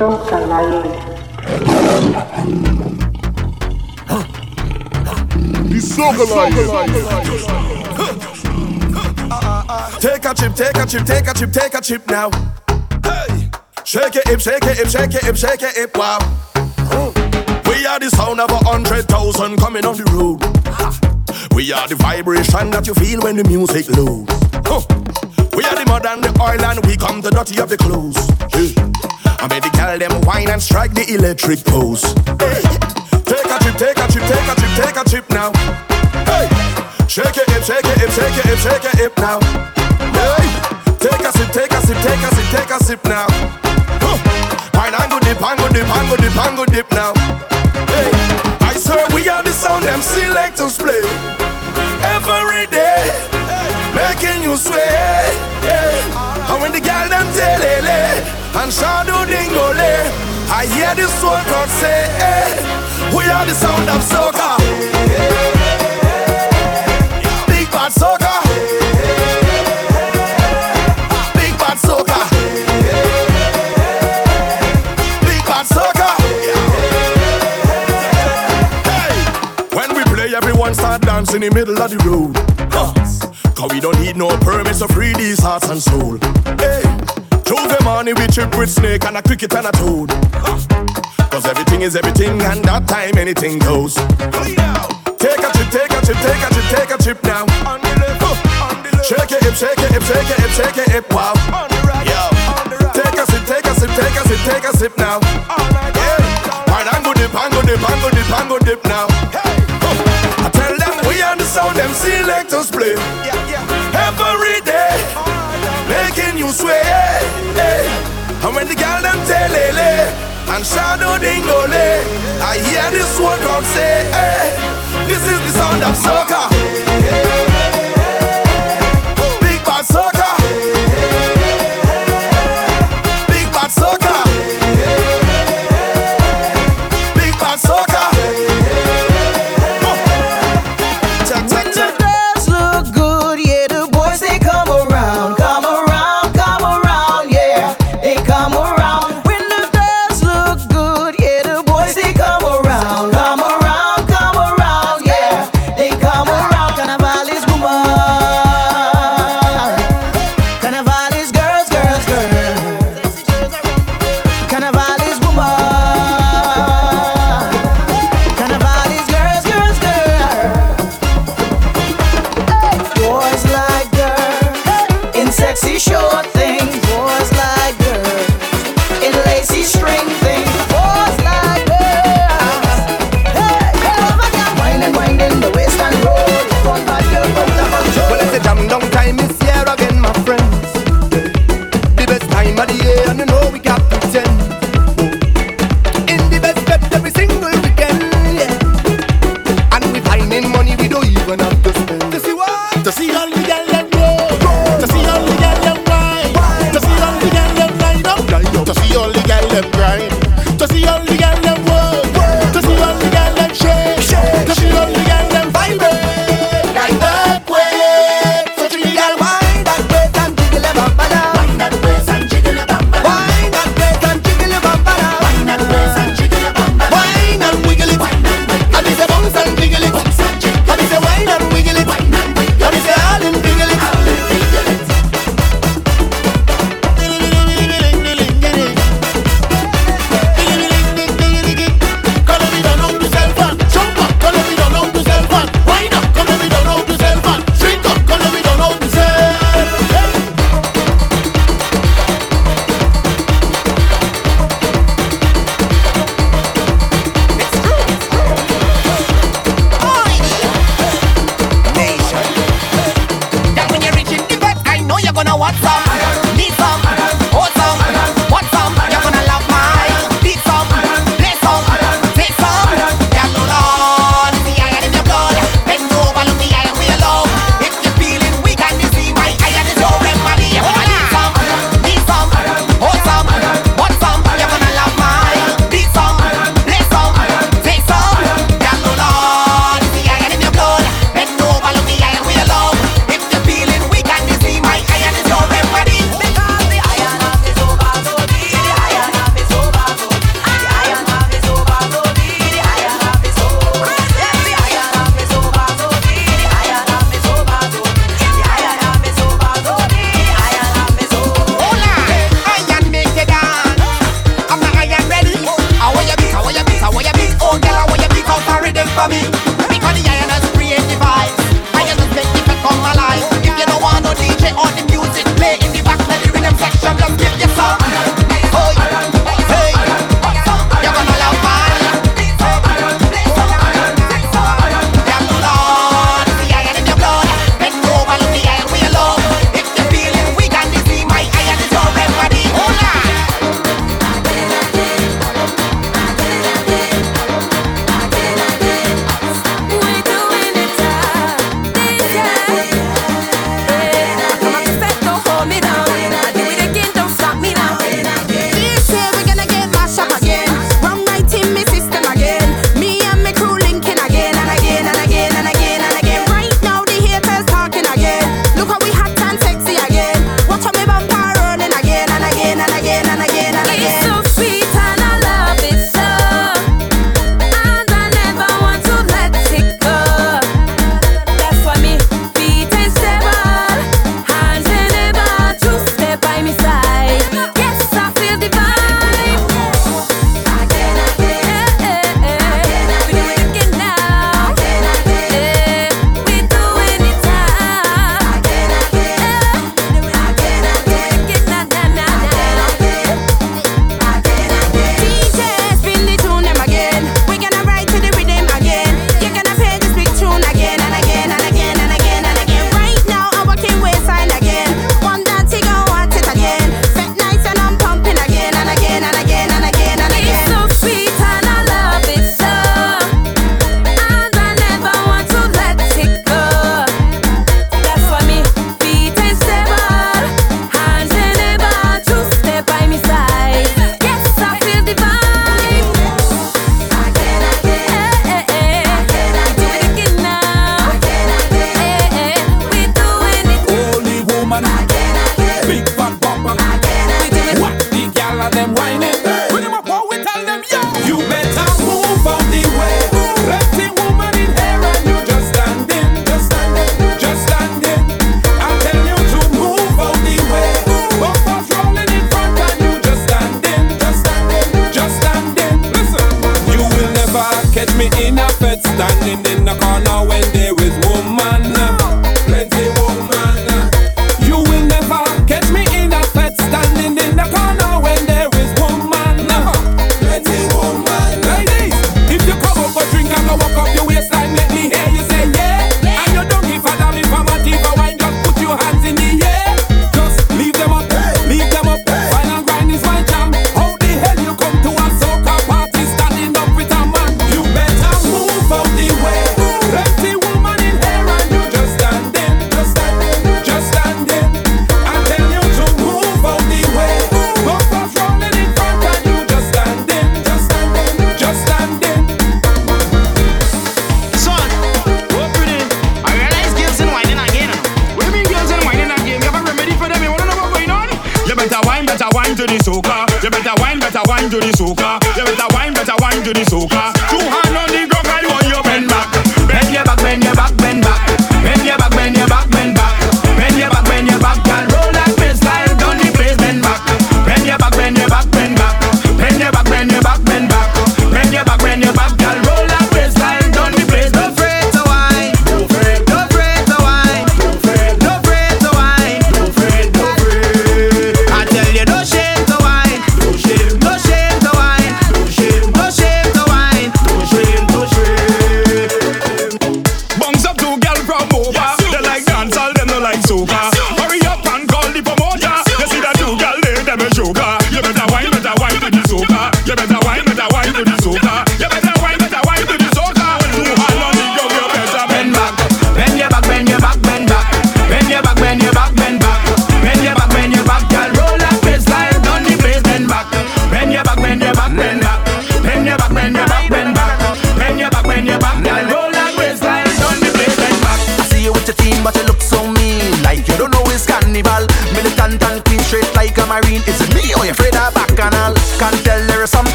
Lion. The Soca Lion. Take a chip, take a chip, take a chip, take a chip now. Hey, shake it, hip, shake it, hip, shake it, hip, shake it, hip, wow. We are the sound of a hundred thousand coming on the road. We are the vibration that you feel when the music loads. We are the mud and the oil and we come the dirty of the clothes. I made the girl them wine and strike the electric pose. Hey. Take a trip, take a trip, take a trip, take a trip now. Hey, shake it, hip, shake it, hip, shake it, hip, shake it, hip now. Hey, take a sip, take a sip, take a sip, take a sip now. Huh. Wine and go dip, and go dip, and go dip, and dip now. Hey, I swear we are the sound them selectors play every day, making you sway. Yeah. And when the girl them telele and shadow dingole, I hear the soul crowd say, hey, we are the sound of soca. Big bad soca. Big bad soca. Big bad soca. Hey, when we play, everyone start dancing in the middle of the road. Cause we don't need no permits to free these hearts and soul. Hey, J'ouvert morning we trip with snake and a cricket and a toad. Cause everything is everything and that time anything goes. Take a trip, take a trip, take a trip, take a trip now. On the left, on the left. Shake it, hip, shake it, hip, shake it, hip, shake it, hip, wow. On the right, Yo. on the right. Take a sip, take a sip, take a sip, take a sip now. Yeah. Wine and go dip, and go dip, and go dip, and go dip now. Hey. I tell them we on the sound, them selectors play. Every day, you sway. Hey. And when the girl them tell lele eh, and shadow dingole, eh, I hear this one crowd say, hey, this is the sound of soca. Big bad soca.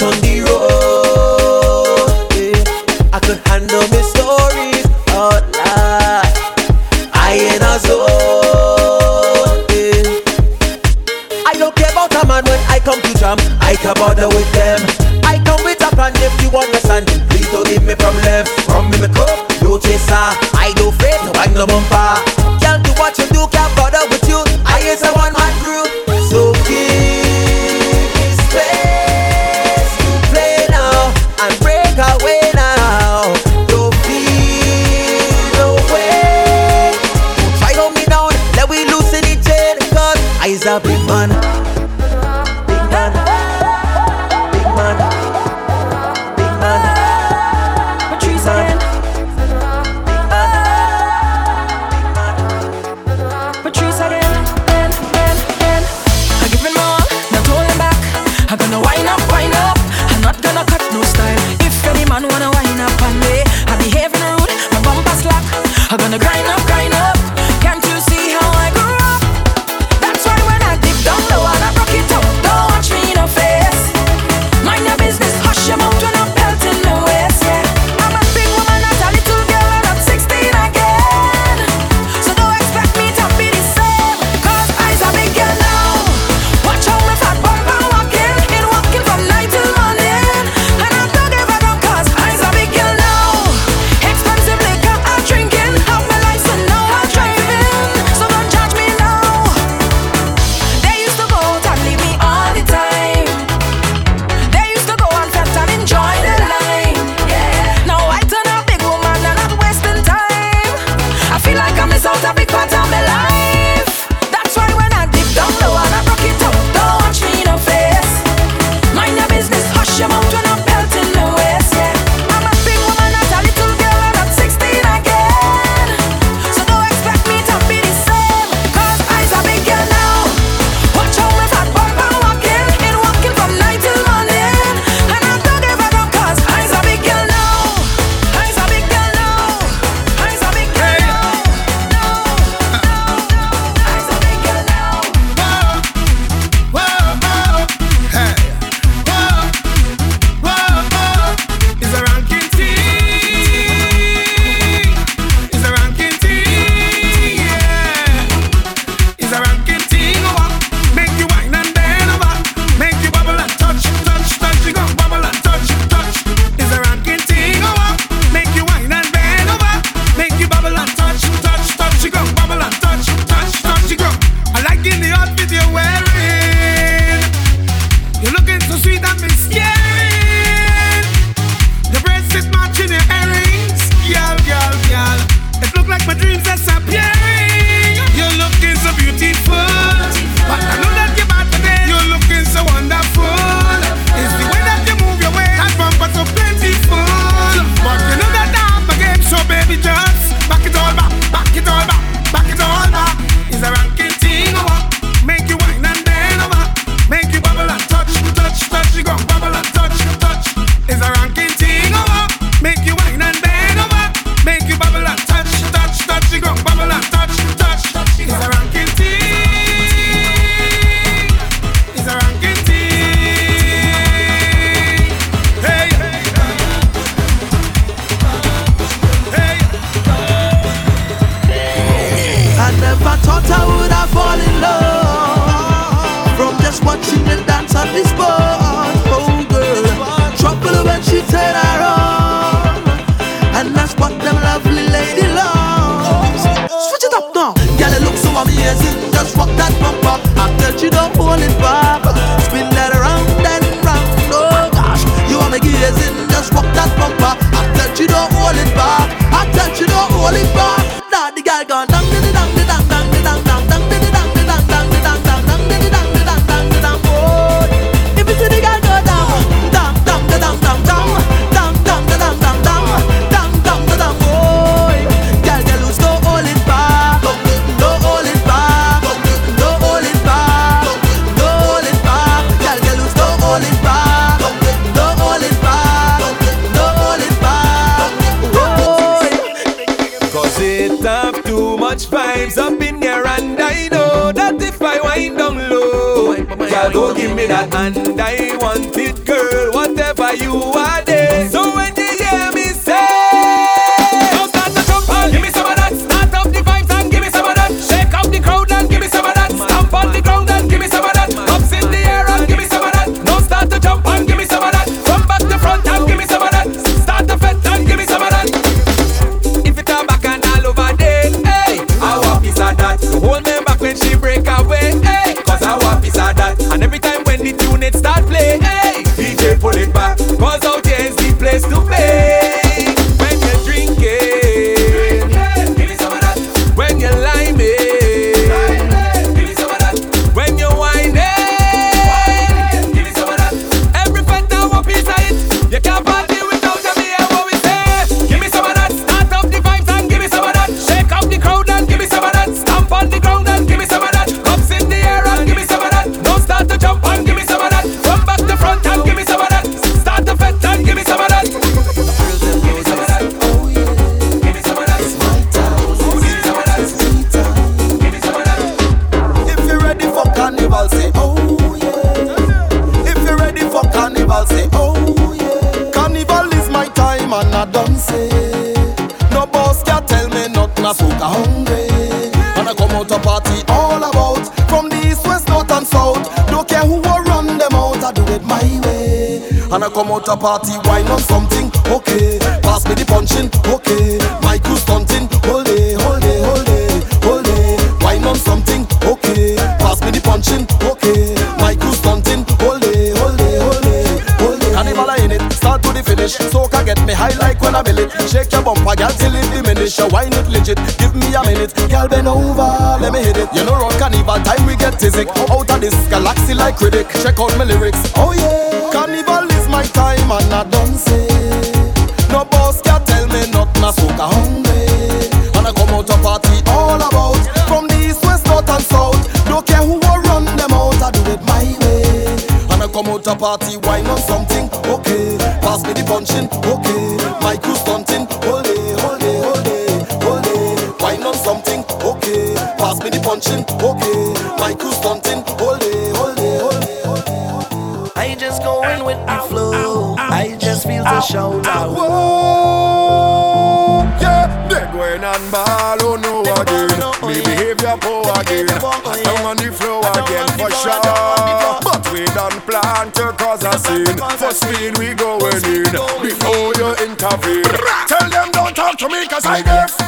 When your bumper, girl, till it diminish. You wine it legit. Give me a minute, girl, bend over, let me hit it. You know rock carnival time we get tizzy. Out of this galaxy like critic. Check out my lyrics. Oh yeah, carnival is my time and I don't say. No boss can tell me not my a hungry. And I come out to party all about from the east, west, north and south. Don't care who will run them out, I do it my way. And I come out to party, wine on something, okay. Pass me the punching, okay. punching, okay. My stunting, all day, all day, I just go in with the flow. I just feel the shout out. Whoa, yeah, they going on ball, oh no again. Me behavior poor again. I'm on the floor again for sure. But we don't plan to cause a scene. For speed we going in before you intervene. Tell them don't talk to me 'cause I get.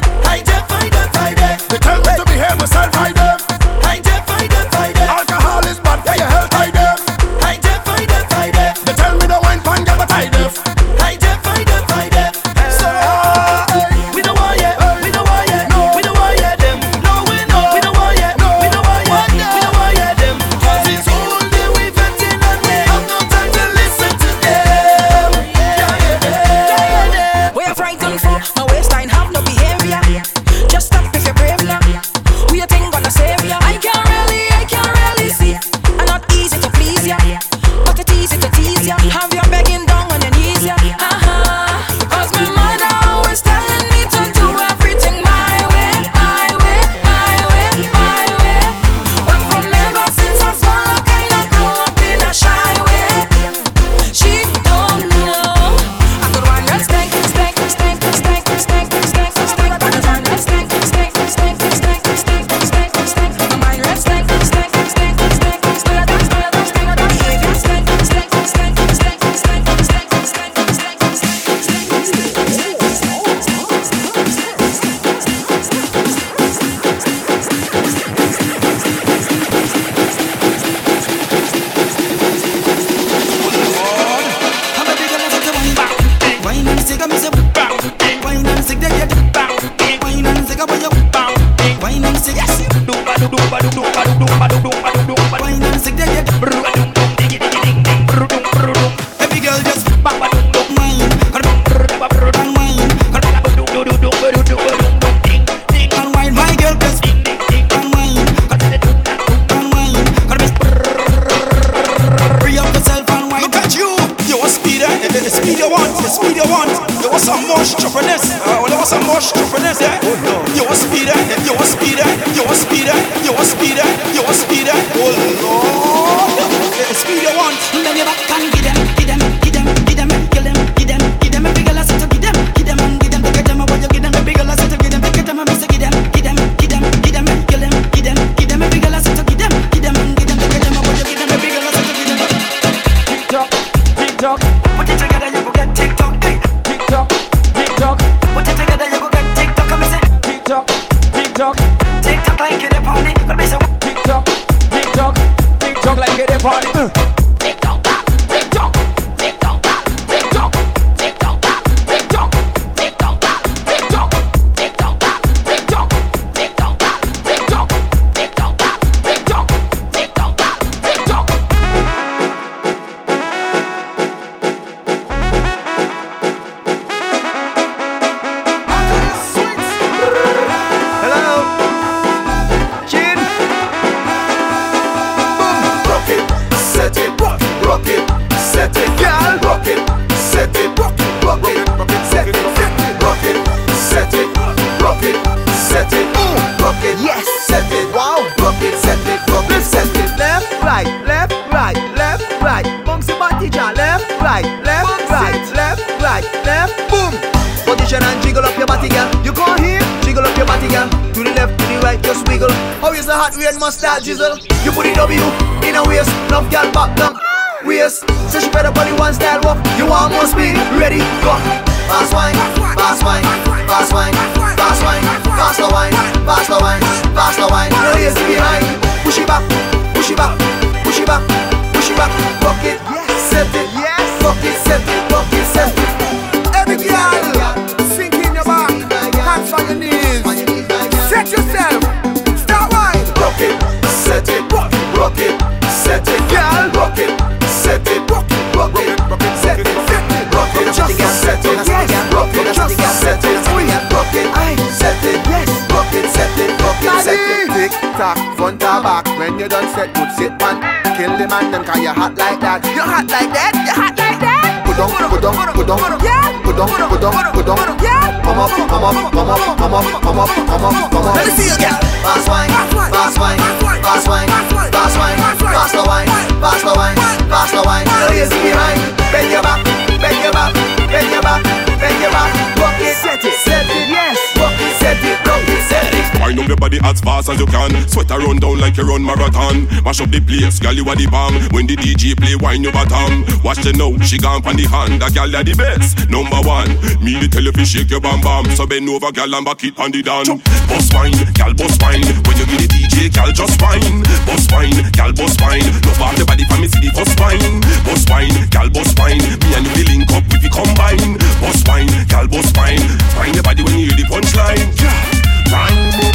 up the place, girl you are the bomb. When the DJ play wine your bottom, watch the now she gone on the hand. That girl are the best, number one. Me the tell you fi shake your bam bam, so bend over, girl and back it on the down. Bust wine, girl bust wine. When you give the DJ, girl just wine. Bust wine, girl bust wine. Love all the body for me see the bust wine. Bust wine, girl bust wine. Me and you link up if you combine. Bust wine, girl bust wine. Find your body when you hear the punchline. Yeah. Wine.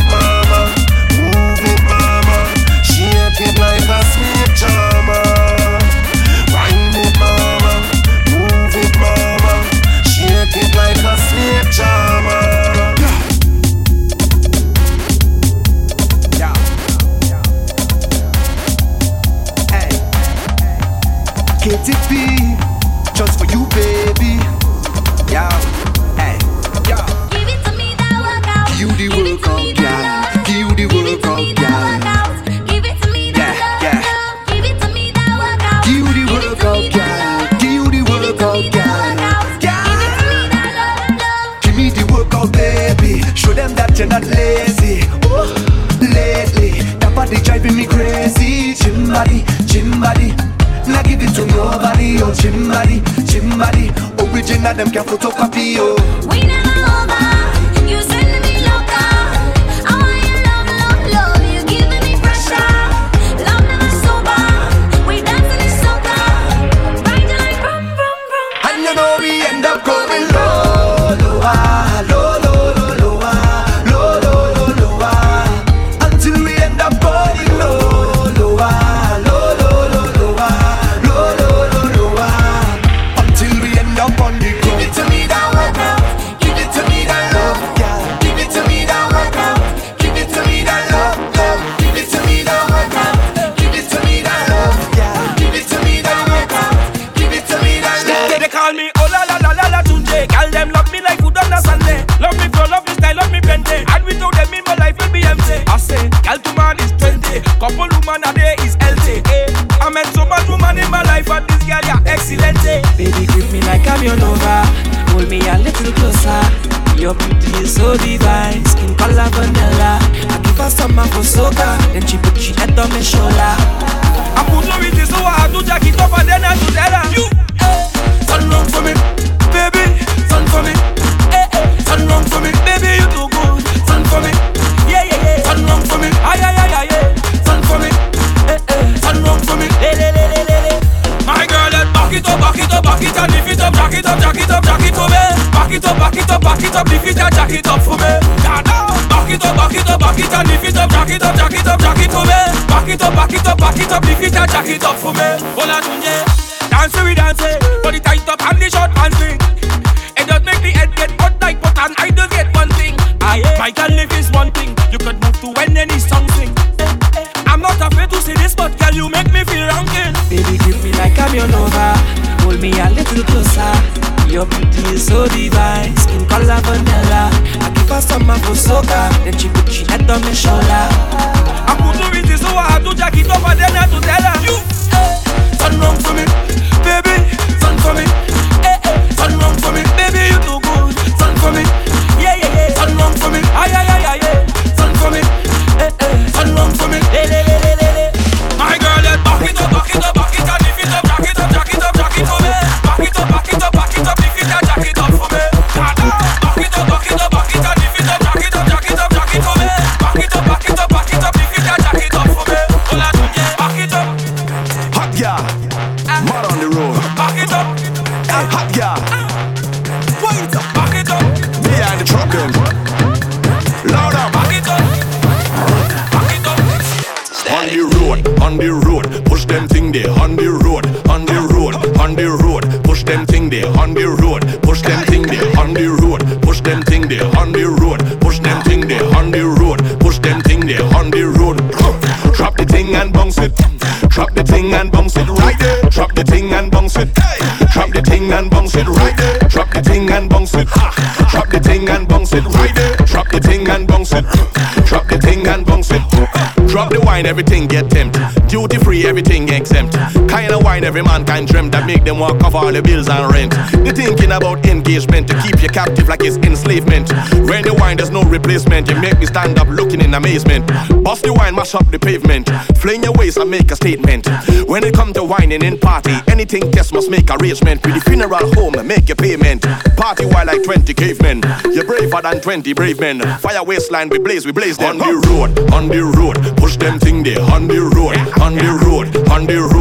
every mankind dream that make them walk off all the bills and rent. They thinking about engagement to keep you captive like it's enslavement. When the wine, there's no replacement. You make me stand up looking in amazement. Bust the wine, mash up the pavement. Fling your waist and make a statement. When it comes to whining in party, anything guest must make arrangement. With the funeral home, make your payment. Party while like 20 cavemen. You're braver than 20 brave men. Fire waistline, we blaze, we blaze them. On the road, on the road. Push them thing there. On the road, on the road, on the road.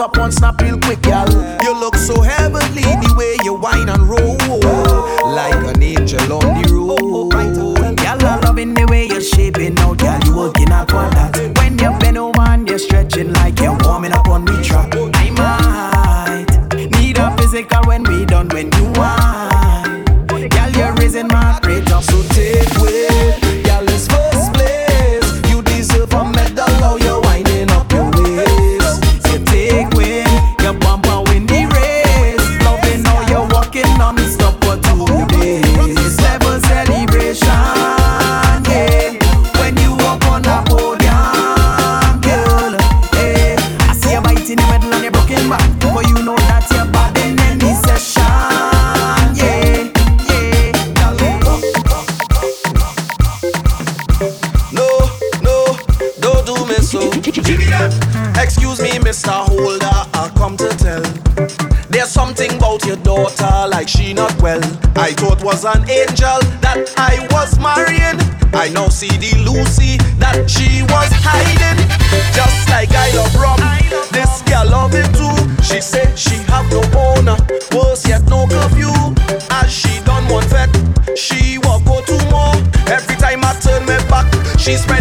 up on snap real quick, yeah.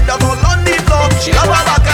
better than London love. She love her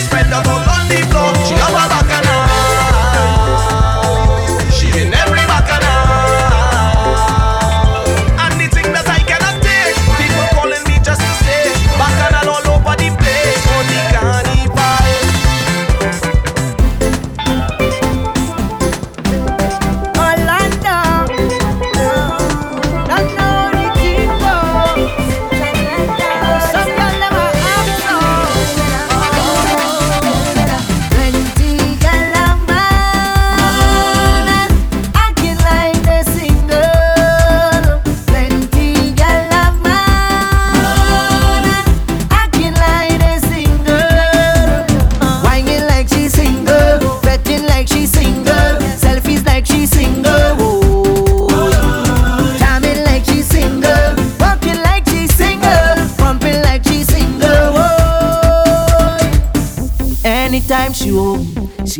spread the bug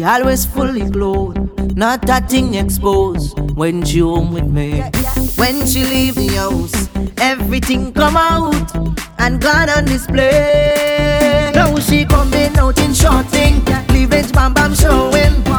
always fully clothed, not a thing exposed when she home with me. When she leave the house, everything come out and gone on display. Now she coming out in short thing, cleavage bam bam showing.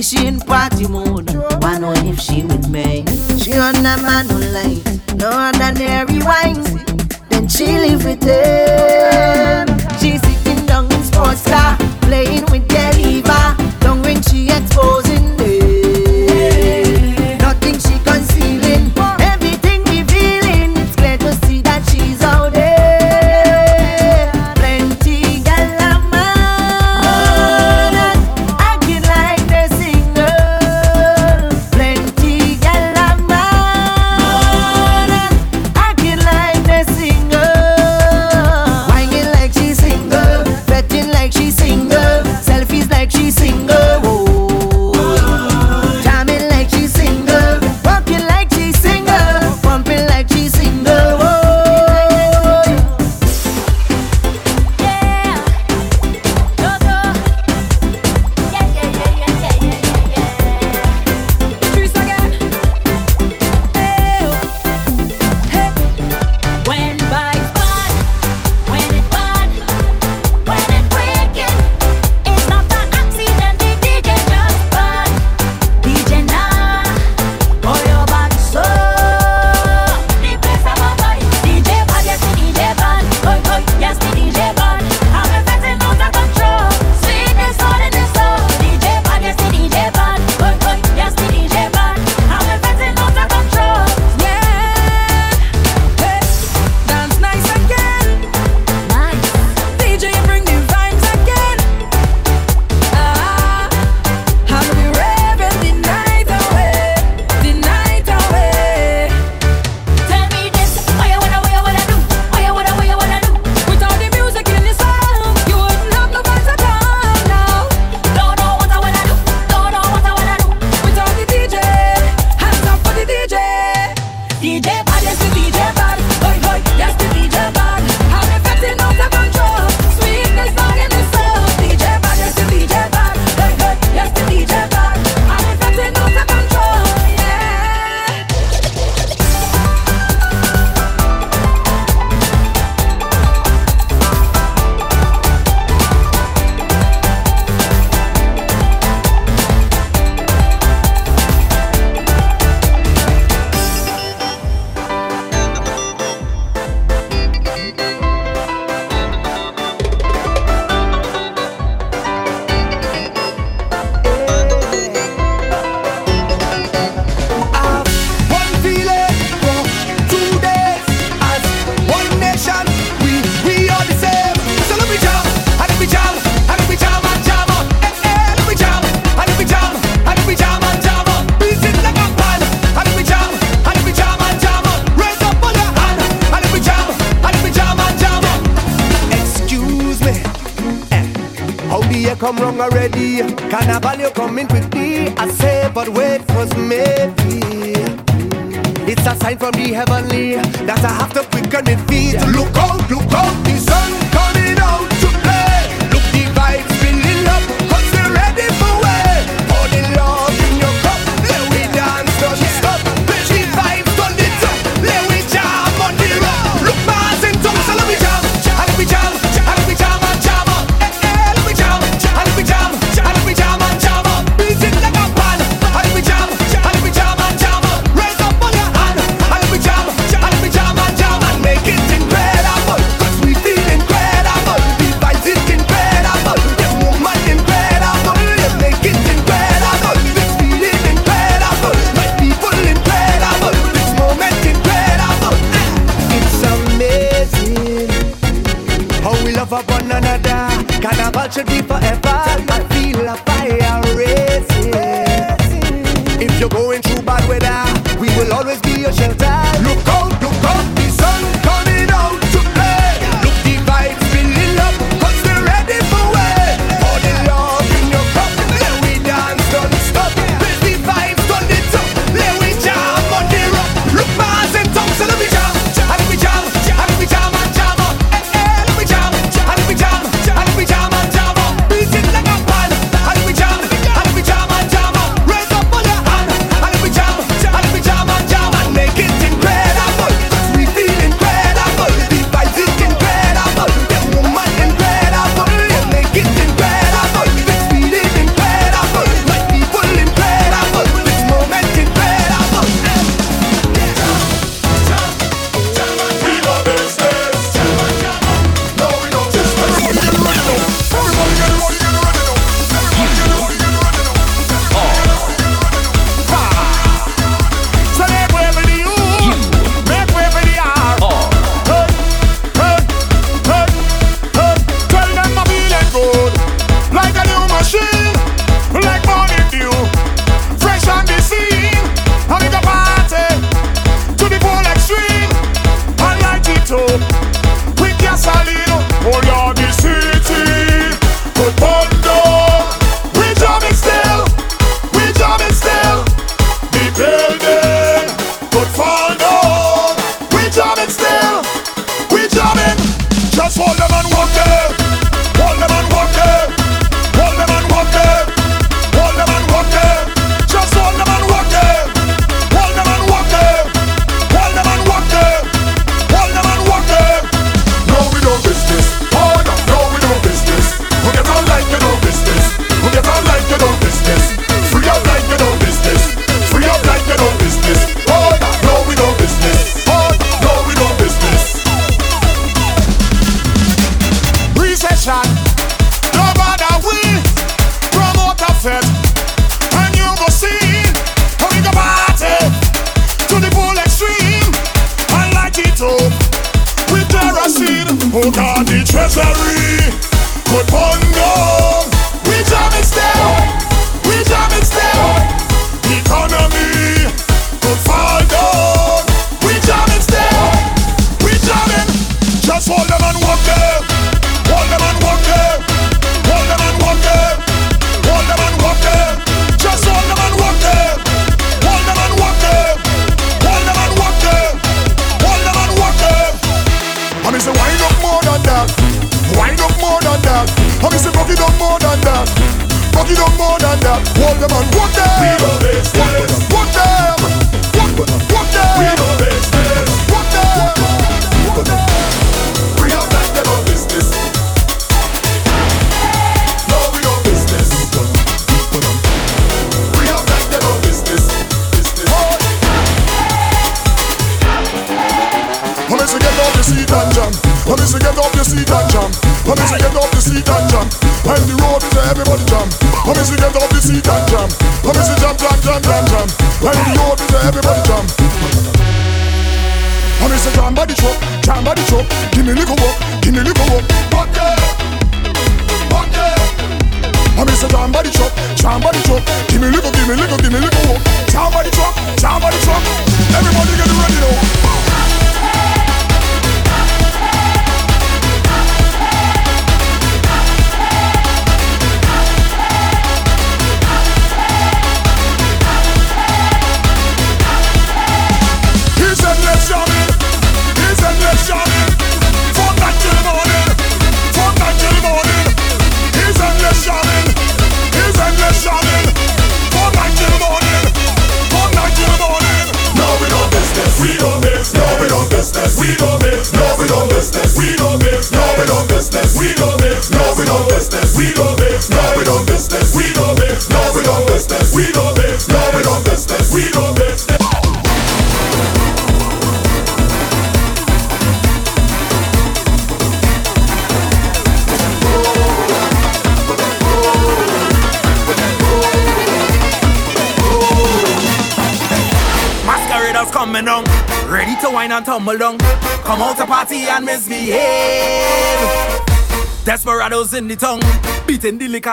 She in party mode. One on if she with me. She on a man who like.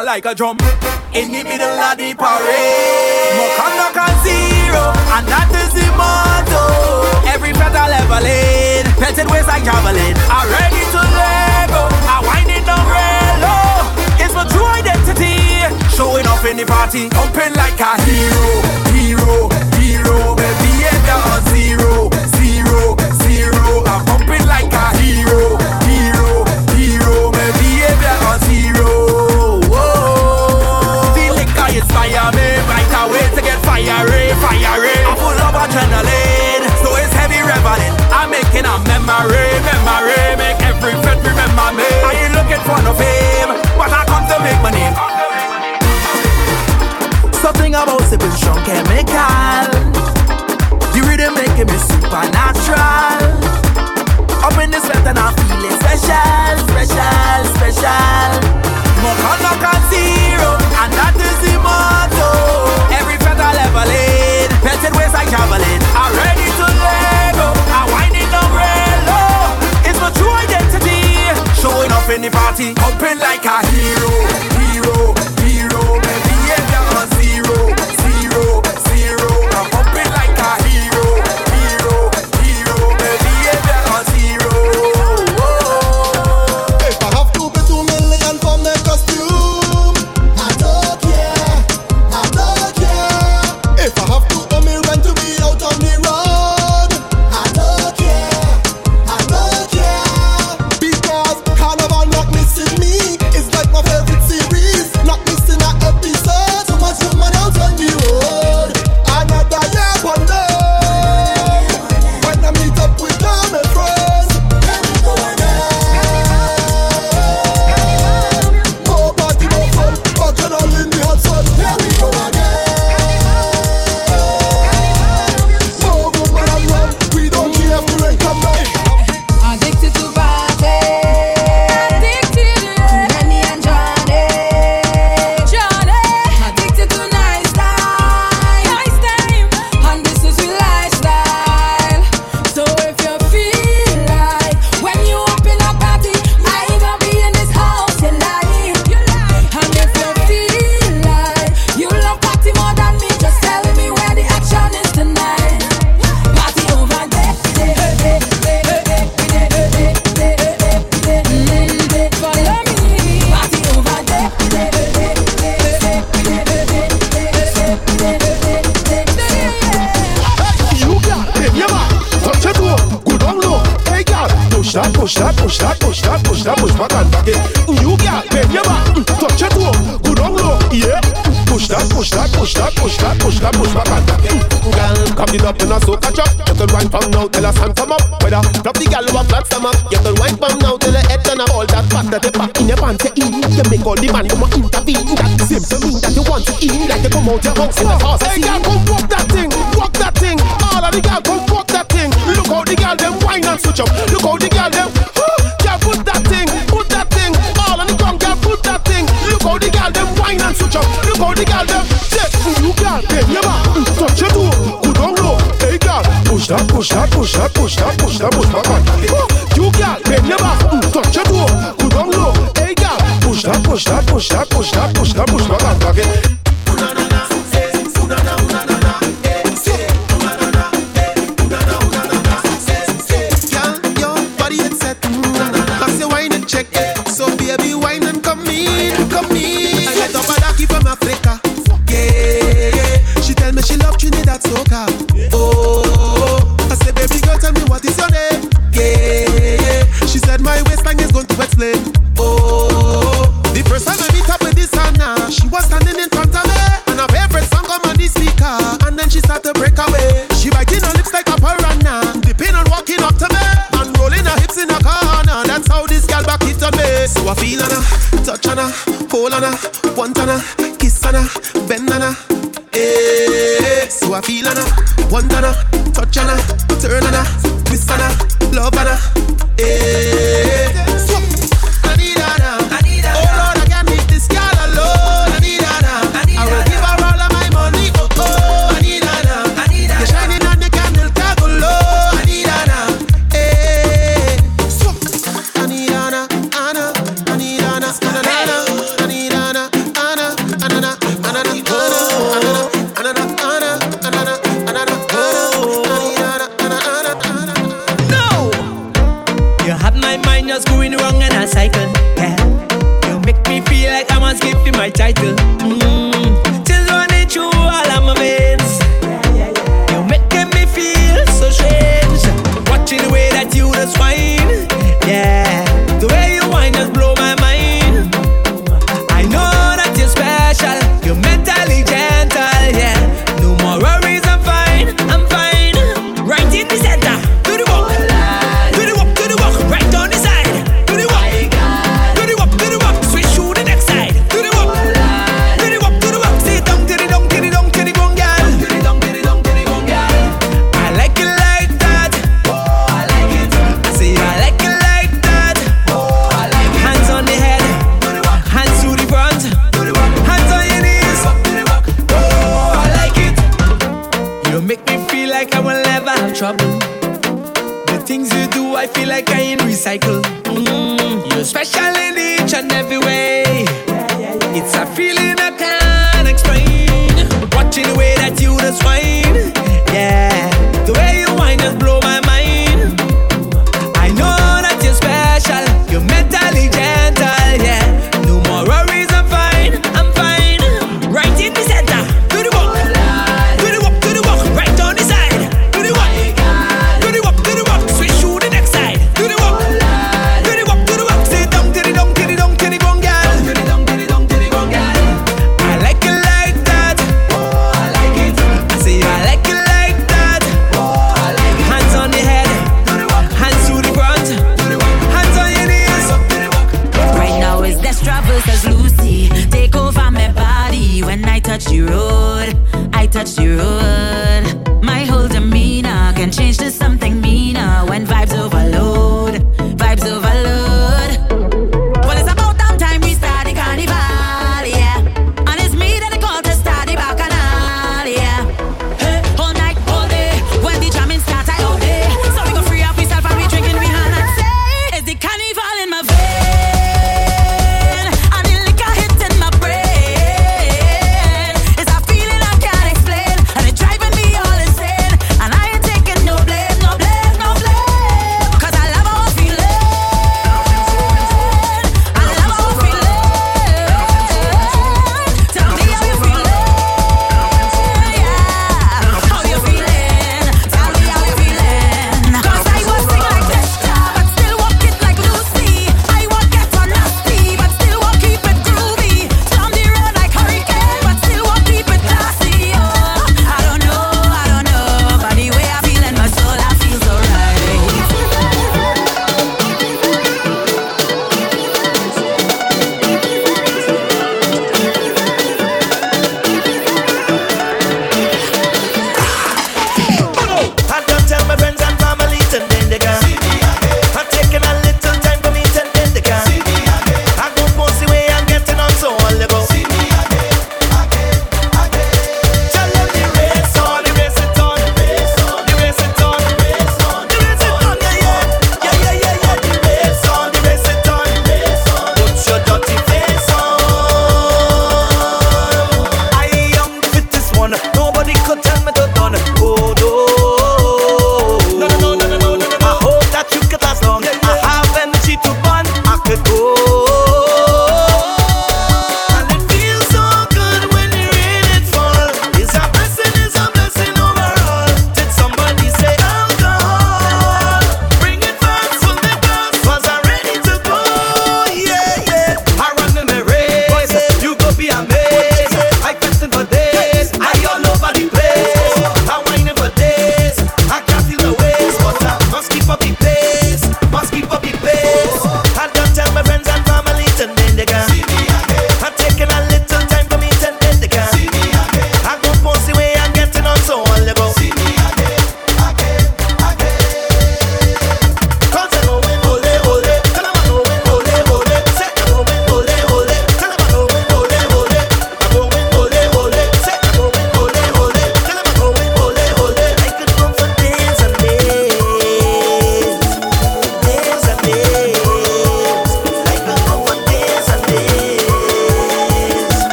Like a drum.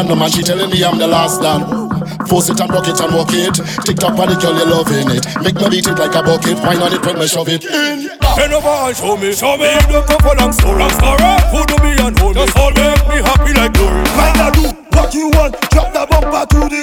Random and she telling me I'm the last dan. Force it and rock it and walk it. Tick tock on the girl you loving it. Make me beat it like a bucket. Find on it when me shove it. In Turn over and show me Show me. You don't come for long story. Story. Who do me and hold me? Just all make me happy like glory Find a do what you want. Drop the bumper to the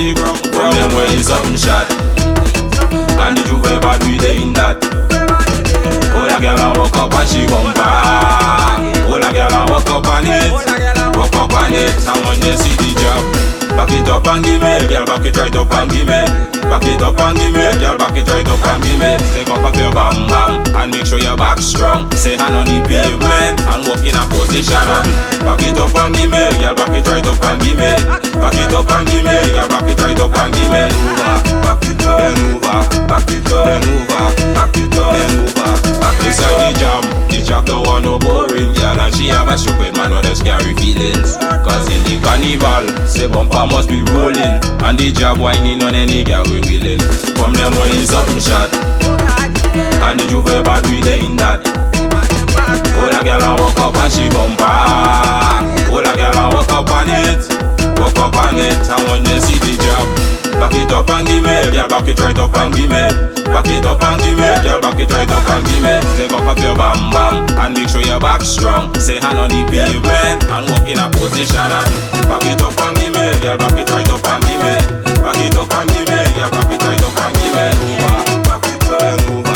the ground. From them where is something shot, and the juve bad we they in that. Oh, that girl a walk up and she bumper. Oh, that girl a walk up on it, walk up on it. When they see the job, back it up and give me, girl, back it right up and give me. Back it up and give me, girl, back it right up and give me. Take up off your bam bam and make sure your back strong. Say hand on the pavement and walk in a position. Back it up and give me, girl, back it right up and give me. Back it up and give me, girl, back it right up and give me. Over, back it up, then over, back it up, then over, back it up, over. Back inside the jam, the don't want no boring girl and she have a stupid man with a scary feelings. Cause in the carnival, say bumper must be rolling and the job whining on any girl we willing. From them when something shot and the juve bad we they in that. Oh, that girl a walk up and she bumper. Oh, that girl a walk up on it, walk up on it. And when they see the job, back it up and give me, girl, back it right up and give me. Back it up and give me, girl, back it right up and give me. Take up off your bam bam and make sure your back strong. Say hand on the pavement and walk in a position. Back it up and give me, girl, back it right up and give me. Back it up and give me, girl, back it right up and give me. Over, back it up and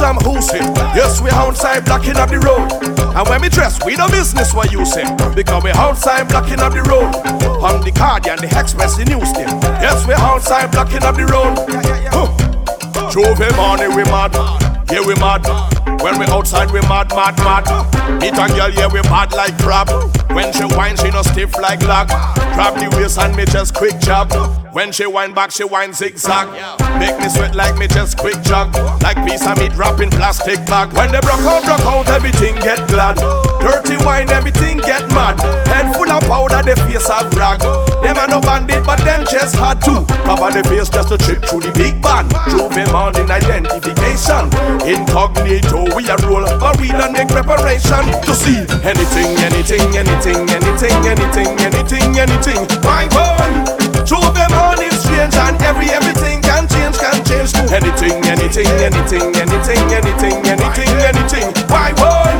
Sam Hussein. Yes, we outside blocking up the road. And when we dress, we no business what you say. Because we outside blocking up the road. On the Guardian, the Express, the news thing. Yes, we outside blocking up the road. Huh. J'ouvert morning we mad. Yeah, we mad. When we outside, we mad, mad, mad. Meet a girl, yeah, we mad like crab. When she whine, she no stiff like lag. Grab the waist and me just quick jab. When she whine back, she whine zigzag. Make me sweat like me just quick jog. Like piece of meat wrapped in plastic bag. When they broke out, broke out, everything get glad. Dirty wine, everything get mad. Head full of powder, the face of rag. Them are no bandit, but them just hard to cover the face just to trip through the big band. J'ouvert morning identification. Incognito, we are roll, but we don't make preparation to see anything, anything, anything, anything, anything, anything, anything. My boy, J'ouvert morning strange and every everything can change, to anything, anything, anything, anything, anything, anything, anything. My boy,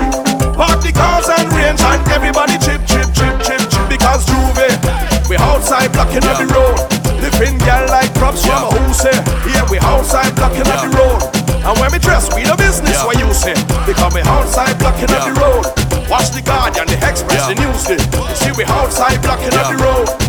party cars and range and everybody chip, chip, chip, chip, chip because J'ouvert, we outside blocking the road. Living girl like props from who say, yeah, we outside blocking the road. And when we dress, we the business what you say. Because we outside blocking the road. Watch the Guardian, the Express, the Newsday. You see we outside blocking the road.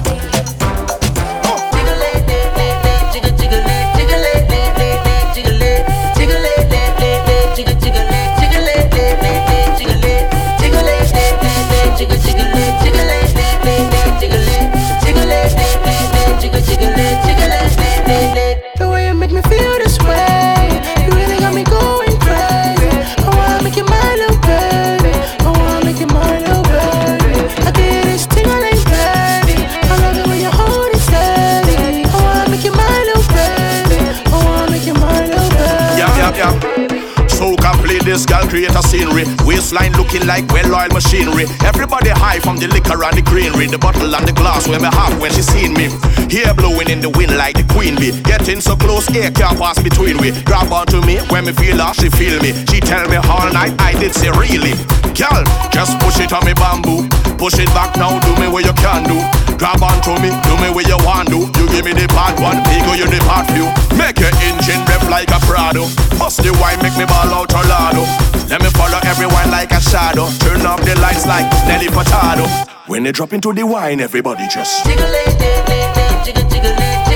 Create a scenery. Waistline looking like well-oiled machinery. Everybody high from the liquor and the greenery. The bottle and the glass when me have when she seen me. Hair blowing in the wind like the queen bee. Getting so close, air can't pass between we. Grab onto me when me feel her, she feel me. She tell me all night, I did say really. Girl, just push it on me bamboo. Push it back now, do me what you can do. Grab onto me, do me what you want do. You give me the part one, ego you the few. Make your engine rev like a Prado. Bust the wine, make me ball out Orlando. Let me follow everyone like a shadow. Turn off the lights like Nelly Furtado. When they drop into the wine, everybody just jiggle it, jiggle, jiggle it, jiggle it,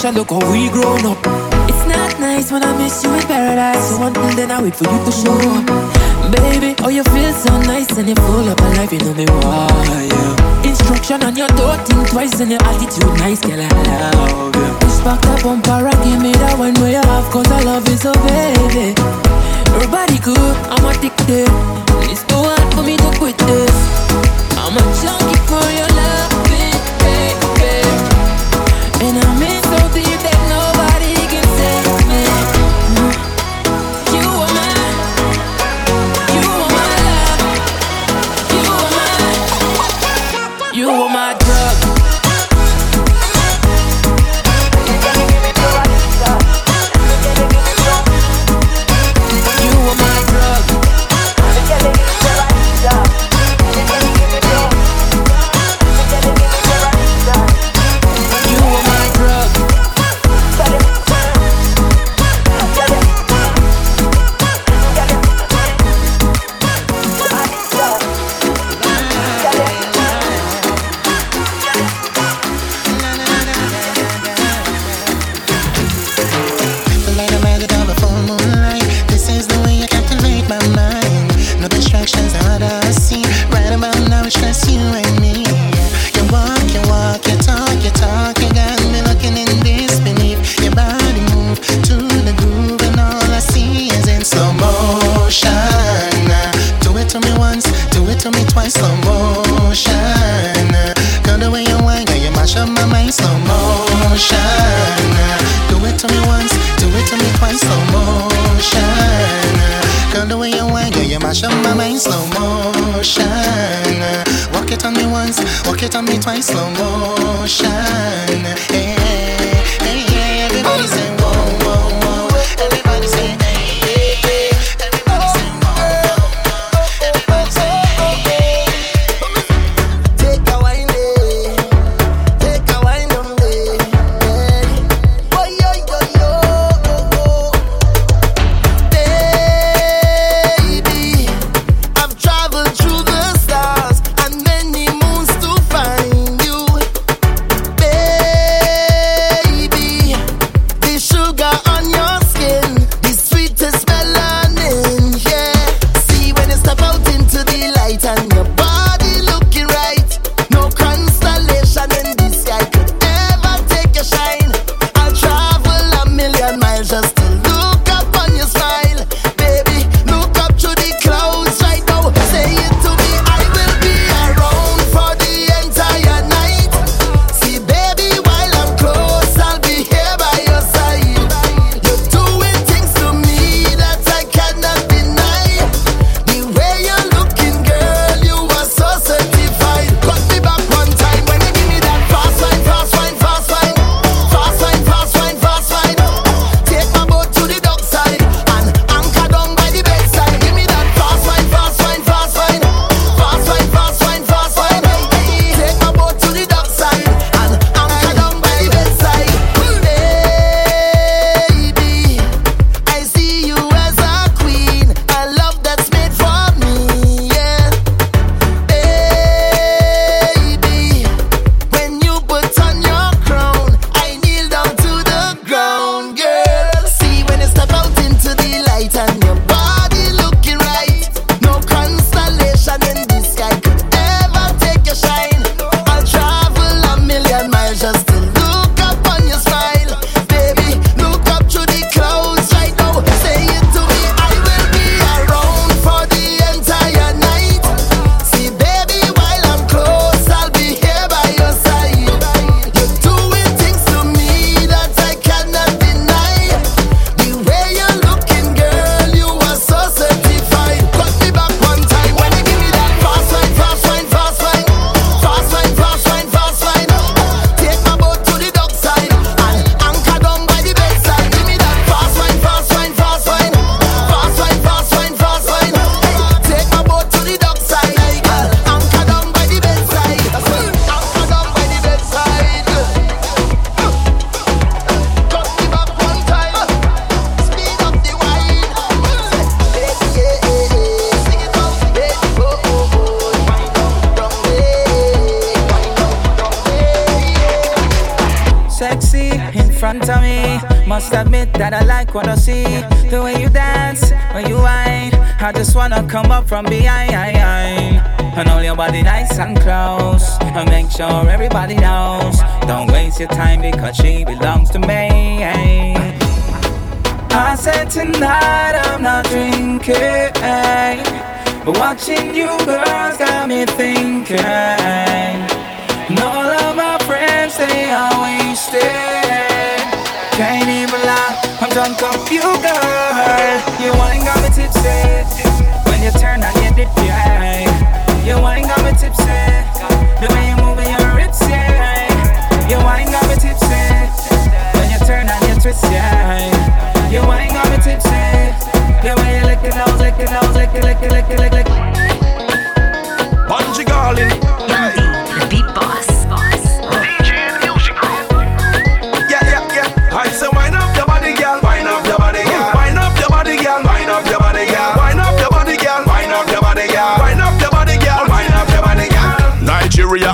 treasure, look how we grown up. It's not nice when I miss you in paradise. So until then, I wait for you to show up. Baby, oh, you feel so nice and you full up of life, you know me why. Yeah. Instruction on your door, think twice and your attitude nice, girl, I love you. Push back the bumper and give me that one you have, cause I love you so, baby. Your body good, I'm addicted. It's too hard for me to quit this. I'm a junkie for your love, baby. And I'm I just wanna come up from behind. And hold your body nice and close. And make sure everybody knows. Don't waste your time because she belongs to me. I said tonight I'm not drinking. But watching you girls got me thinking. And all of my friends, they are wasted. Can't even lie, I'm drunk off you, girl. You ain't got me tipsy. When you turn on your dip, yeah. You ain't got me tipsy. The way you moving your hips, yeah. You ain't got me tipsy. When you turn on your twist, yeah. You ain't got me tipsy. The way you lick it, nose, lick it, nose, lick it, lick it, lick it, lick it, lick it.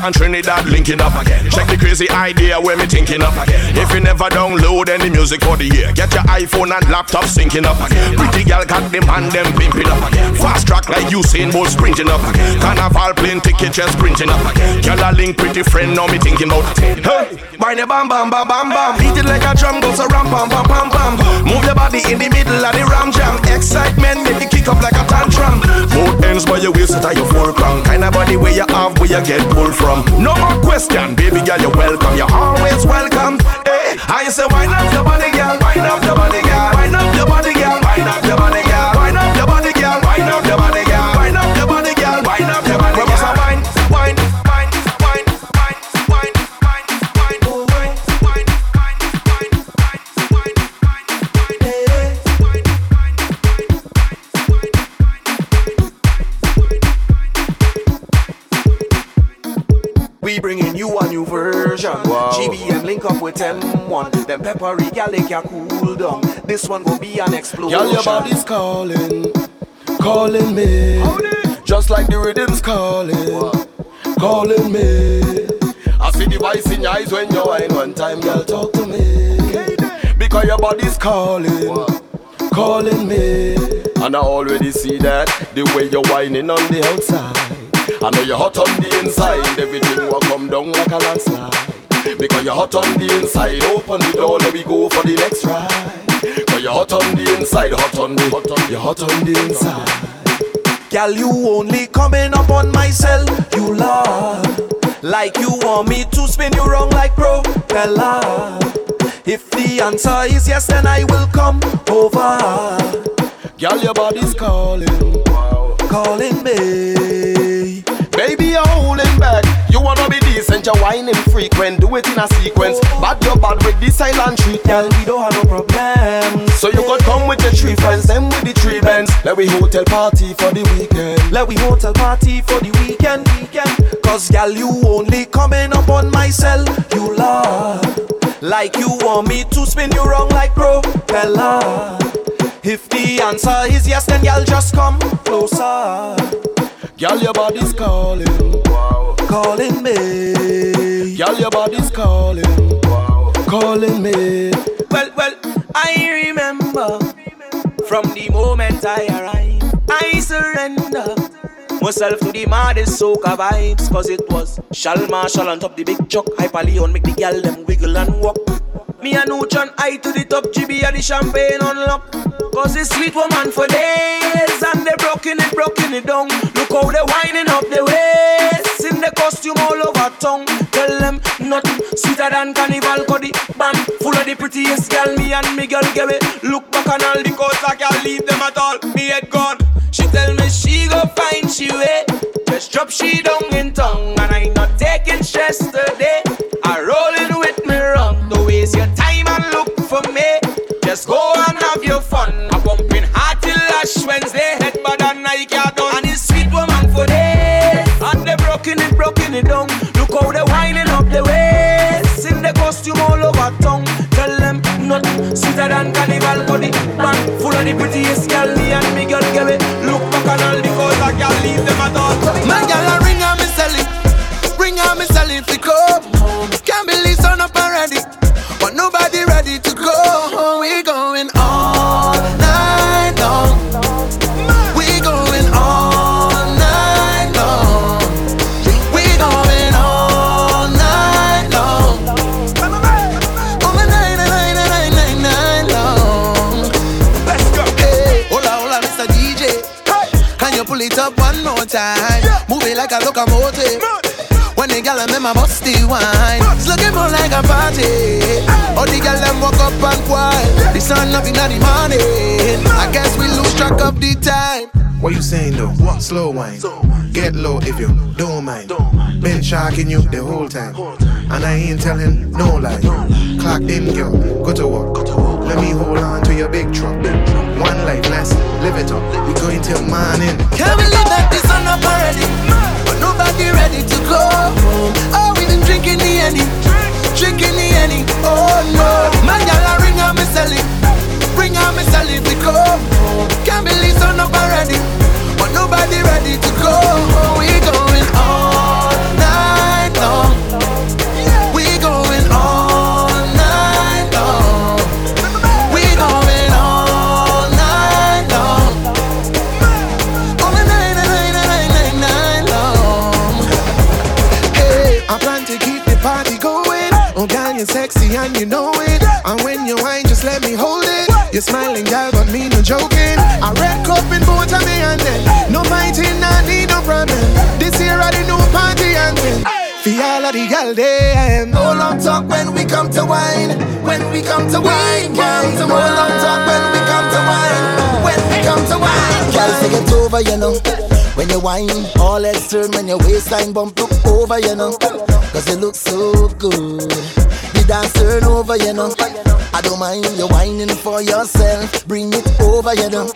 And Trinidad linking up again. Check the crazy idea where me thinking up again. If you never download any music for the year, get your iPhone and laptop syncing up again. Pretty girl got them and them pimping up again. Fast track like Usain Bolt sprinting up again. Carnival plane ticket just sprinting up again. Girl a link pretty friend now me thinking about Hey, bang bam bam bam bam bam. Beat it like a drum goes around pam pam pam pam. Move your body in the middle of the ram jam. Excitement make it kick up like a tantrum. Both ends by your waist at your foreground. Kind of body where you have where you get pulled from. No more question, baby girl, you're welcome. You're always welcome. Eh, hey, I say wind up your body, girl. Wind up your body, girl. Wind up your body, you a new version. Wow. GBM link up with M1. Them peppery gal they can cool down. This one will be an explosion. Girl, your body's calling, calling me. Just like the rhythm's calling, calling me. I see the voice in your eyes when you whine one time, girl, talk to me. Because your body's calling, calling me. And I already see that, the way you're whining on the outside. I know you're hot on the inside, everything will come down like a landslide. Because you're hot on the inside, open the door, let me go for the next ride. Cause you're hot on the inside, hot on the, hot on, you're hot on the inside. Girl, you only coming up on my cell, you love. Like you want me to spin you wrong like propeller. If the answer is yes, then I will come over. Girl, your body's calling, calling me. Baby, you're holding back. You wanna be decent, you're whining frequent. Do it in a sequence. Bad you're bad with the silent treat, girl. We don't have no problem. So you could come with your three friends, them with the three bands. Let we hotel party for the weekend. Let we hotel party for the weekend, weekend. Cause gal, you only coming up on my cell, you love. Like you want me to spin you wrong like propeller. If the answer is yes, then y'all just come closer. Girl, your body's calling, calling me. Girl, your body's calling, calling me. Well, well, I remember from the moment I arrived, I surrender myself to the maddest soca vibes. Cause it was Shal Marshall on top the big chuck, Hyper Leon make the gal them wiggle and walk. Me and Uchan I to the top, GB and the champagne unlock. Cause it's sweet woman for days And they broken it, broken it down. Look how they winding up the waist. In the costume all over town. Tell them nothing sweeter than carnival Cause the band full of the prettiest girl Me and me girl get it. Look back on all the coats I can't leave them at all. Me head gone She tell me she go find she way. Just drop she down in tongue And I not taking stress today. I rolling with me wrong Don't waste your time and look for me. Just go and have your fun. I'm pumping hard till Ash Wednesday. Head bad and I can't done. And it's sweet woman for days And they broken it, broken it down. Look how they winding up the waist. In the costume all over town Tell them nothing sweeter than carnival the band full of the prettiest girl Me and me girl get it. Look back on all calls I can't leave them at all. My girl time? Move it like a locomotive when the gal them a bust the wine It's looking more like a party All the gal them walk up and quiet The sun up in the morning I guess we lose track of the time What you saying though? What? Slow wine. Get low if you don't mind. Been sharking you the whole time. And I ain't telling no lie. Clock in, girl. Go to work. Let me hold on to your big truck. One life, let's live it up. We going till morning. Can't believe that the sun up already But nobody ready to go home. Oh, we been drinking the Henny. Drinking the Henny. Oh no. My gal a ring on me selling Ring on me selling to go home. Can't believe sun up already But nobody ready to go home. We going all sexy and you know it. And when you whine, just let me hold it. You're smiling, girl, but me no joking. A red cup in both of me and then no fighting, I need no problem. This year I did no party and then. For all of the girl them. No long talk when we come to wine. When we come to wine, girl. No long talk when we come to wine. When we come to wine, Girl, take it over, you know. When you whine, all heads turn when your waistline bump look over, you know. Cause you look so good. The dance turn over, you know. I don't mind you whining for yourself. Bring it over, you know.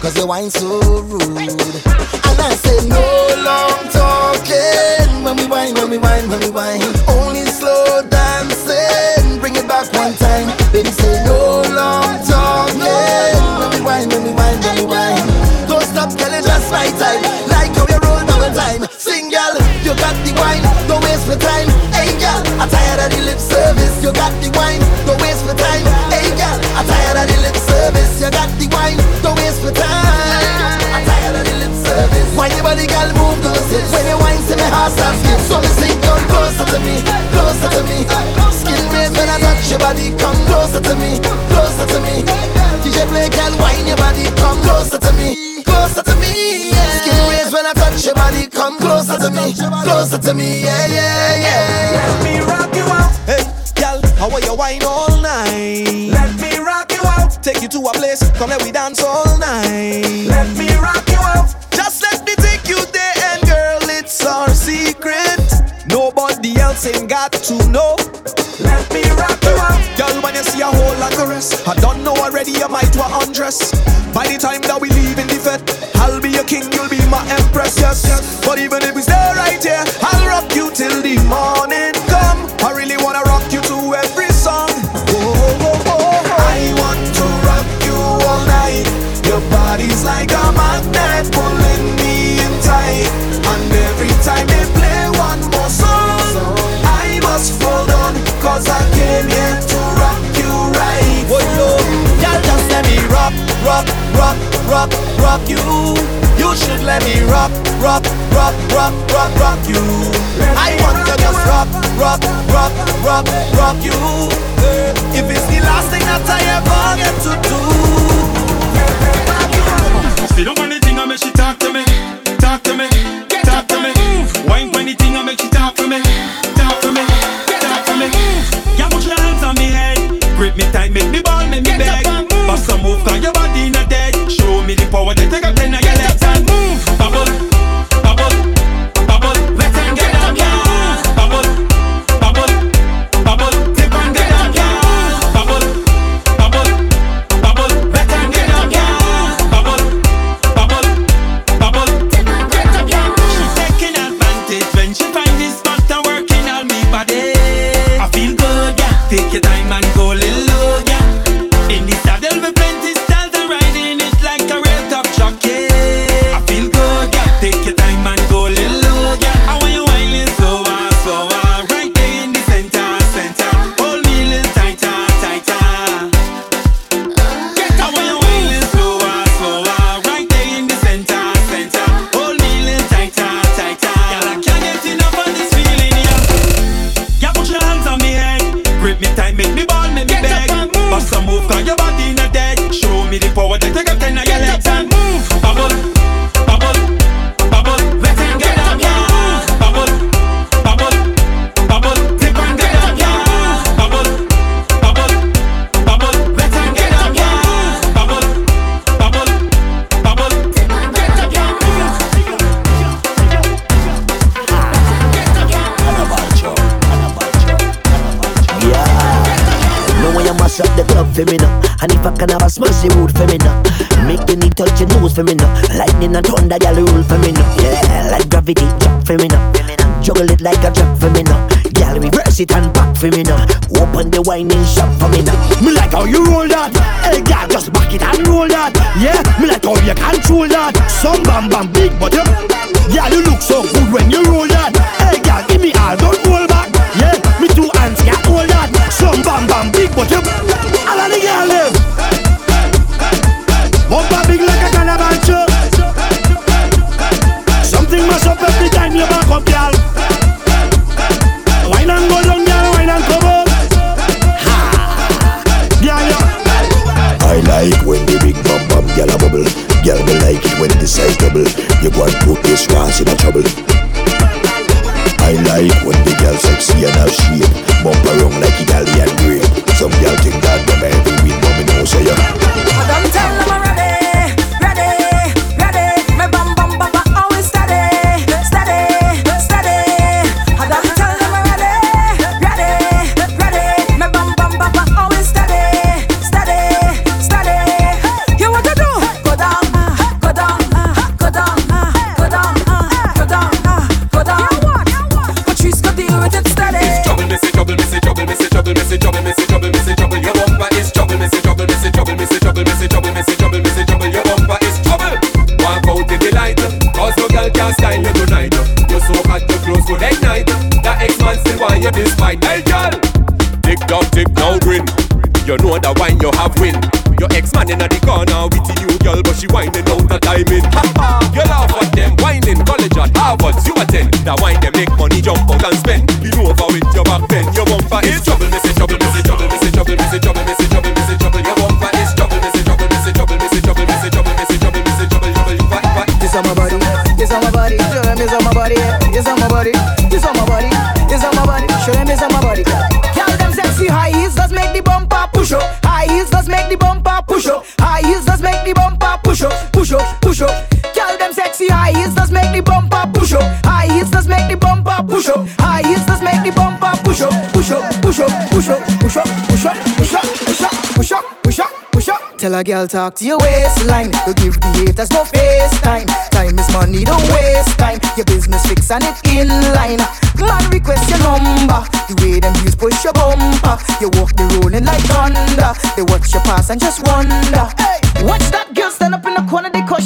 Cause you whine so rude. And I say no long talking when we whine when we whine, when we whine. Only slow dancing, bring it back one time. Baby say no long talking. Just my time. Like how you roll double time. Sing, girl, you got the wine, don't waste my time. Hey, girl, I'm tired of the lip service. You got the wine, don't waste my time. Hey, girl, I'm tired of the lip service. You got the wine, don't waste my time. I'm tired of the lip service. Why your girl, move those hips. When you wine, to me heart starts skip. So me sing, come closer to me, closer to me. Skin raise when I touch your body, come closer to me, closer to me. DJ play, girl, wine your body, come closer to me, your body, come closer to me, closer to me. Yeah, yeah, yeah. Let me rock you out. Hey, girl, how are you wine all night? Let me rock you out. Take you to a place, come let we dance all night. Let me rock you out. Just let me take you there, and girl, it's our secret. Nobody else ain't got to know. Let me rock you out. Girl, when you see a whole lot of rest, I don't know already, you might want undress. By the time that we leave in the fete, I'll be your king, you'll be yes, yes. But even if we stay right here, I'll rock you till the morning come. I really wanna rock you to every song. Oh, oh, oh, oh. I want to rock you all night. Your body's like a magnet pulling me in tight. And every time they play one more song, I must fall down. Cause I came here to rock you right. Whoa, yo. Y'all just let me rock, rock, rock, rock, rock you. You should let me rock, rock, rock, rock, rock, rock you. I want to just rock, rock, rock, rock, rock you. If it's the last thing that I ever get to do. Sit down on the thing and make she talk to me, talk to me, talk to me. Wine on the thing and make she talk for me, talk for me, get talk for me. Yeah, put your hands on me head, grip me tight, make me ball, make me beg. Bust a move, cause your body not dead. Show me the power, then take a ten of your legs for me now And if I can have a smash the wood for me now Make the need touch your nose for me now Lightning and thunder, y'all rule for me now Yeah, like gravity, jump for me now Juggle it like a drop for me now Y'all reverse it and back for me now Open the whining shop for me now Me like how you roll that. Hey, girl, just back it and roll that. Yeah, me like how you control that. Some bam bam big but you Yeah, you look so good when you roll that. Hey, girl, give me all, don't roll back big but you All of the girl live Bumper big like a show Something must up every time you back up, girl Wine and go down, girl, wine and come up Ha Yeah, yeah I like when the big bum bum gyal a bubble. Gyal me like it when the size double. You go and put this ass in a trouble. I like when the gyal sexy and have shape. Bump around like Italian grape. Some gyal think that them every week, but me know say ya. I mean Tell a girl talk to your waistline. You give the haters no face time. Time is money, don't waste time. Your business fix and it in line. Man request your number. The way them views push your bumper. You walk the rolling like thunder. They watch your pass and just wonder. Hey, watch that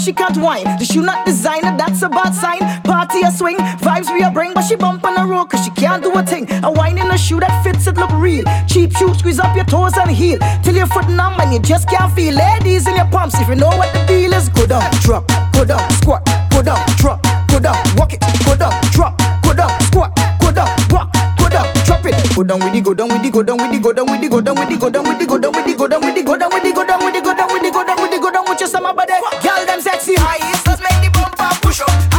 she can't whine. The shoe not designer, that's a bad sign. Party a swing, vibes we a bring, but she bump on the road cause she can't do a thing. A wine in a shoe that fits it look real. Cheap shoe, squeeze up your toes and heel till your foot numb and you just can't feel. Ladies in your pumps, if you know what the deal is, go down, drop, go down, squat, go down, drop, go down, walk it, go down, drop, go down, squat, go down, walk, go down, drop it, go down with the go down with the go down with the go down with the go down with the go down with the go down with the go down with the go down with the go down with the just on my body. Girl, them sexy highs, let's make the bumper push up.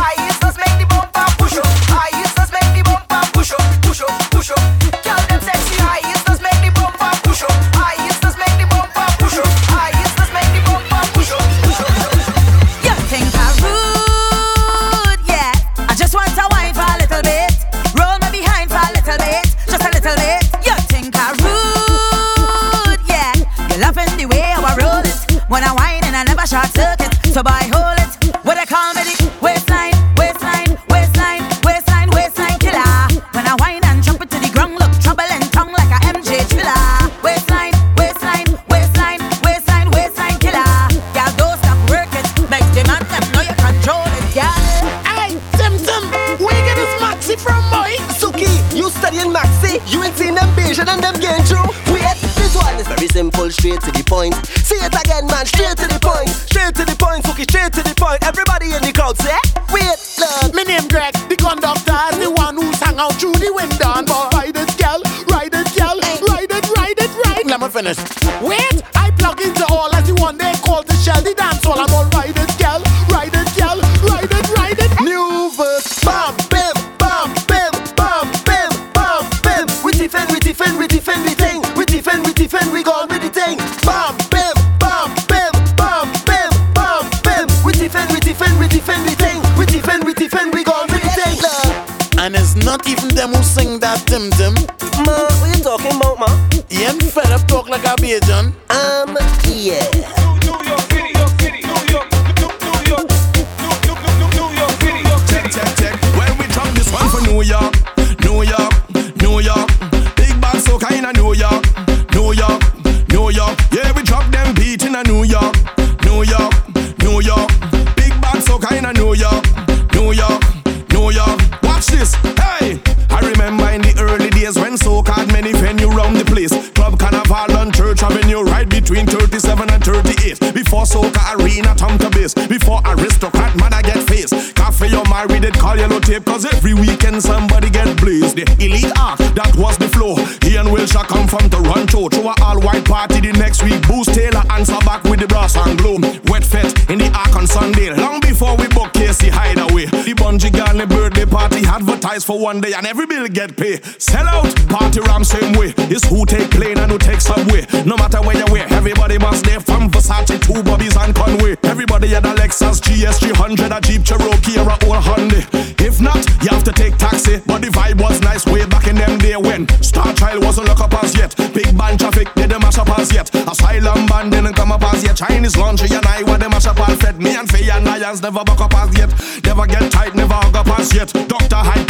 For one day and every bill get paid. Sell out, party ram same way. It's who take plane and who take subway. No matter where you wear, everybody must there from Versace to Bobby's and Conway. Everybody had a Lexus GS 300, a Jeep Cherokee or a old Hyundai. If not, you have to take taxi. But the vibe was nice way back in them day when Star Child wasn't look up as yet. Big band traffic didn't mash up as yet. Asylum band didn't come up as yet. Chinese laundry and I were the mash up all fed. Me and Faye-Ann Lyons never buck up as yet. Never get tight, never hug up as yet. Dr. Hyde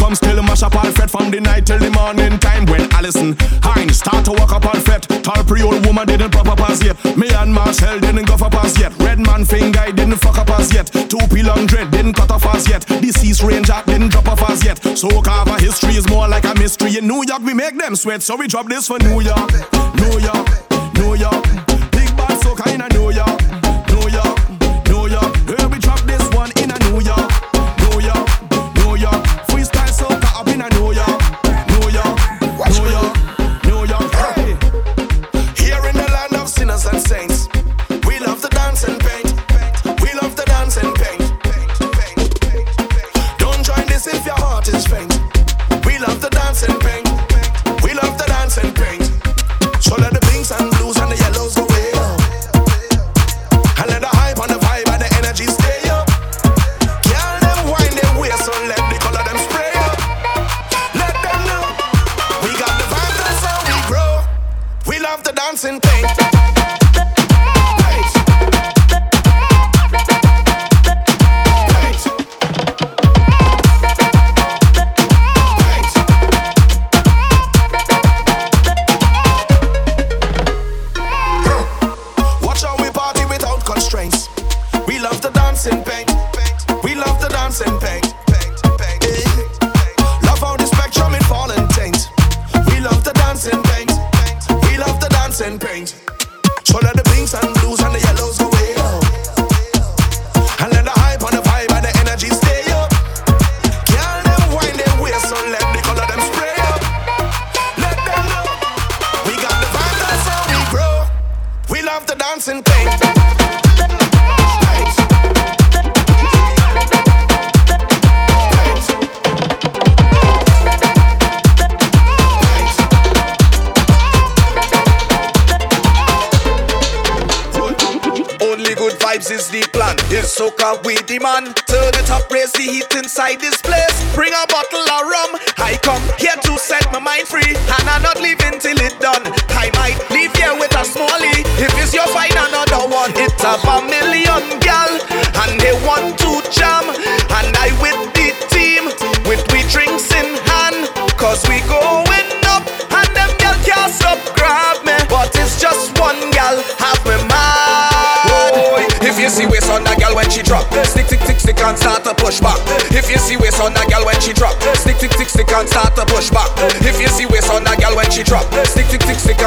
mash up all fed from the night till the morning time when Alison Hinds start to walk up fet. Tall pre-old woman didn't pop up as yet. Me and Marcel didn't go up as yet. Red man finger didn't fuck up as yet. Two P long dread didn't cut off as yet. Deceased ranger didn't drop off as yet. So cover history is more like a mystery. In New York we make them sweat, so we drop this for New York, New York, New York. Big bad so kinda New York, New York,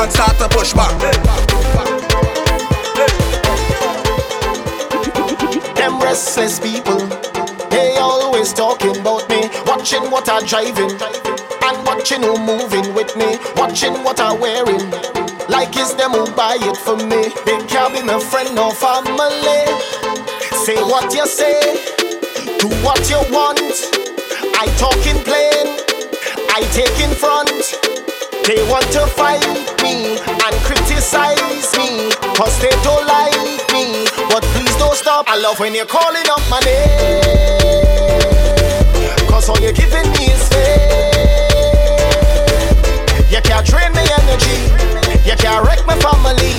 and start to push back. Them restless people, they always talking about me, watching what I'm driving, and watching who moving with me, watching what I'm wearing. Like it's them who buy it for me. They can't be my friend or family. Say what you say, do what you want. I talk in plain, I take in front. They want to fight me and criticize me, cause they don't like me. But please don't stop. I love when you're calling up my name, cause all you're giving me is fame. You can't drain me energy, you can't wreck my family.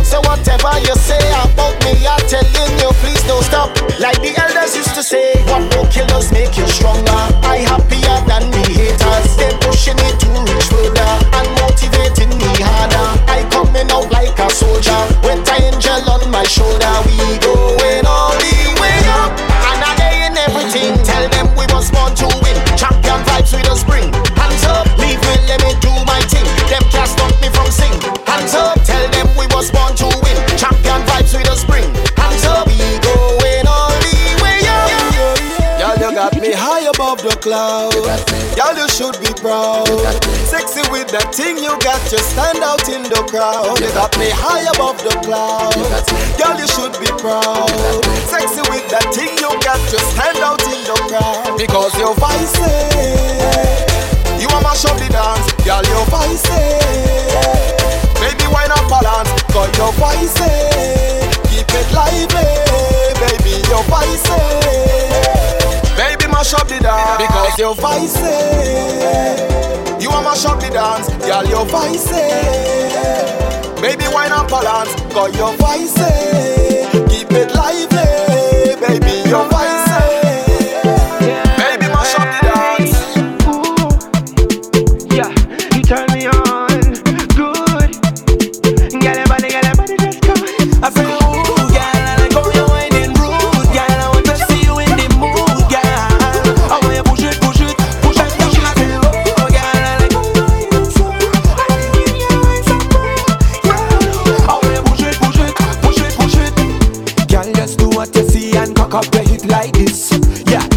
So whatever you say about me, I'm telling you, please don't stop. Like the elders used to say, what no killers make you stronger. I happier than me haters. They pushing me to reach further and motivating me harder. I coming out like a soldier with an angel on my shoulder. We going all the way up and I in everything. Tell them we was born to win. Champion vibes with us bring. Above the clouds. Y'all, you should be proud. Sexy with that thing you got, you stand out in the crowd. You got me high above the clouds. Y'all, you should be proud. Sexy with that thing you got, you stand out in the crowd. Because your voice you are mash up the dance, y'all, your voice Baby, why not balance? Cause your voice keep it lively. Baby, your Baby, mash up the dance because your voice eh, You are mash up the dance, girl, your voice eh, Baby, why not balance? Cause your voice eh, keep it lively. Baby, your voice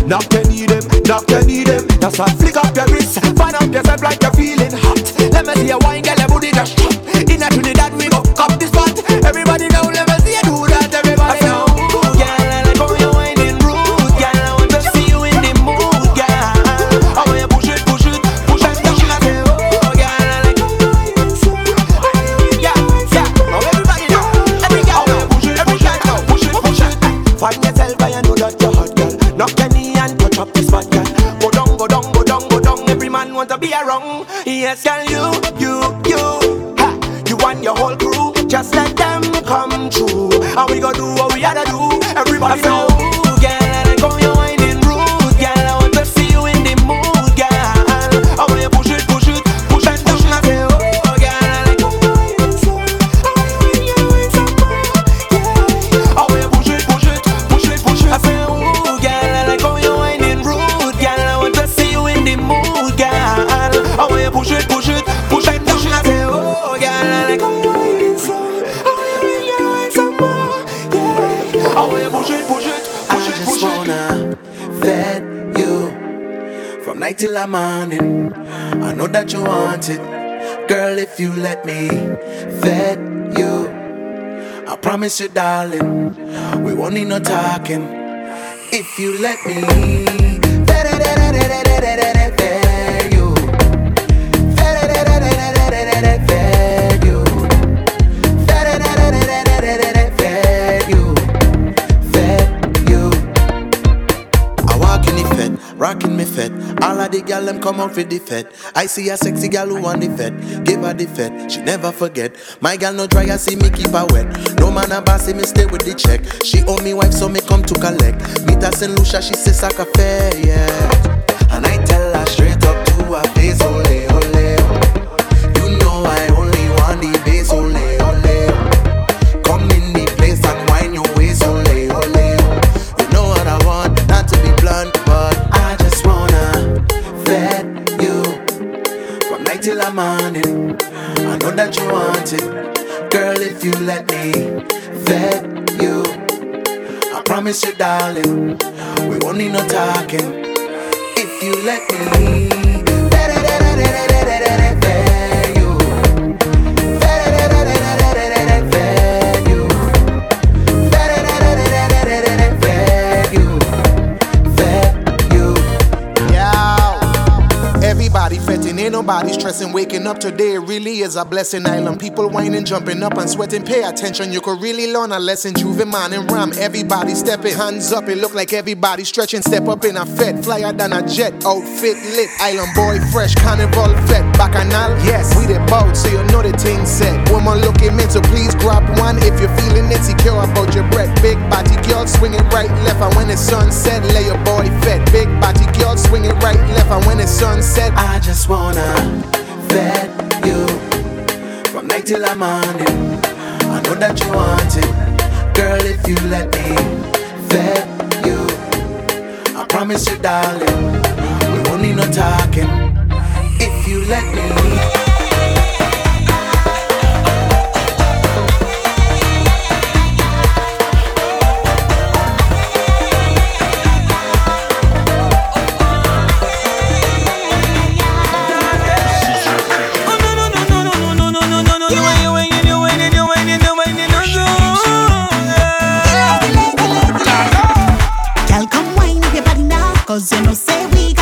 Your knee them, your knee them. That's why flick Yes, you, you. Till the morning. I know that you want it, girl. If you let me vet you, I promise you, darling, we won't need no talking. If you let me them come out for the fete. I see a sexy gal who want the fete. Give her the fete, she never forget. My gal no try, I see me keep her wet. No man a bossy, me stay with the check. She owe me wife, so me come to collect. Meet her St. Lucia, she say sac fair, yeah. If Waking up today really is a blessing. Island people whining, jumping up and sweating. Pay attention, you could really learn a lesson. Juve man and ram, everybody stepping. Hands up, it look like everybody stretching. Step up in a fete, flyer than a jet. Outfit lit, island boy fresh, carnival vet. Bacchanal, yes, we the boat, so you know the thing set. Woman looking meant so please grab one if you're feeling insecure about your breath. Big body girl, swing it right, left, and when the sun set, lay your boy fed. Big body girl, swing it right, left, and when the sun set, I just wanna vet you from night till the morning. I know that you want it, girl. If you let me vet you, I promise you, darling, we won't need no talking. If you let me. Cause you know say we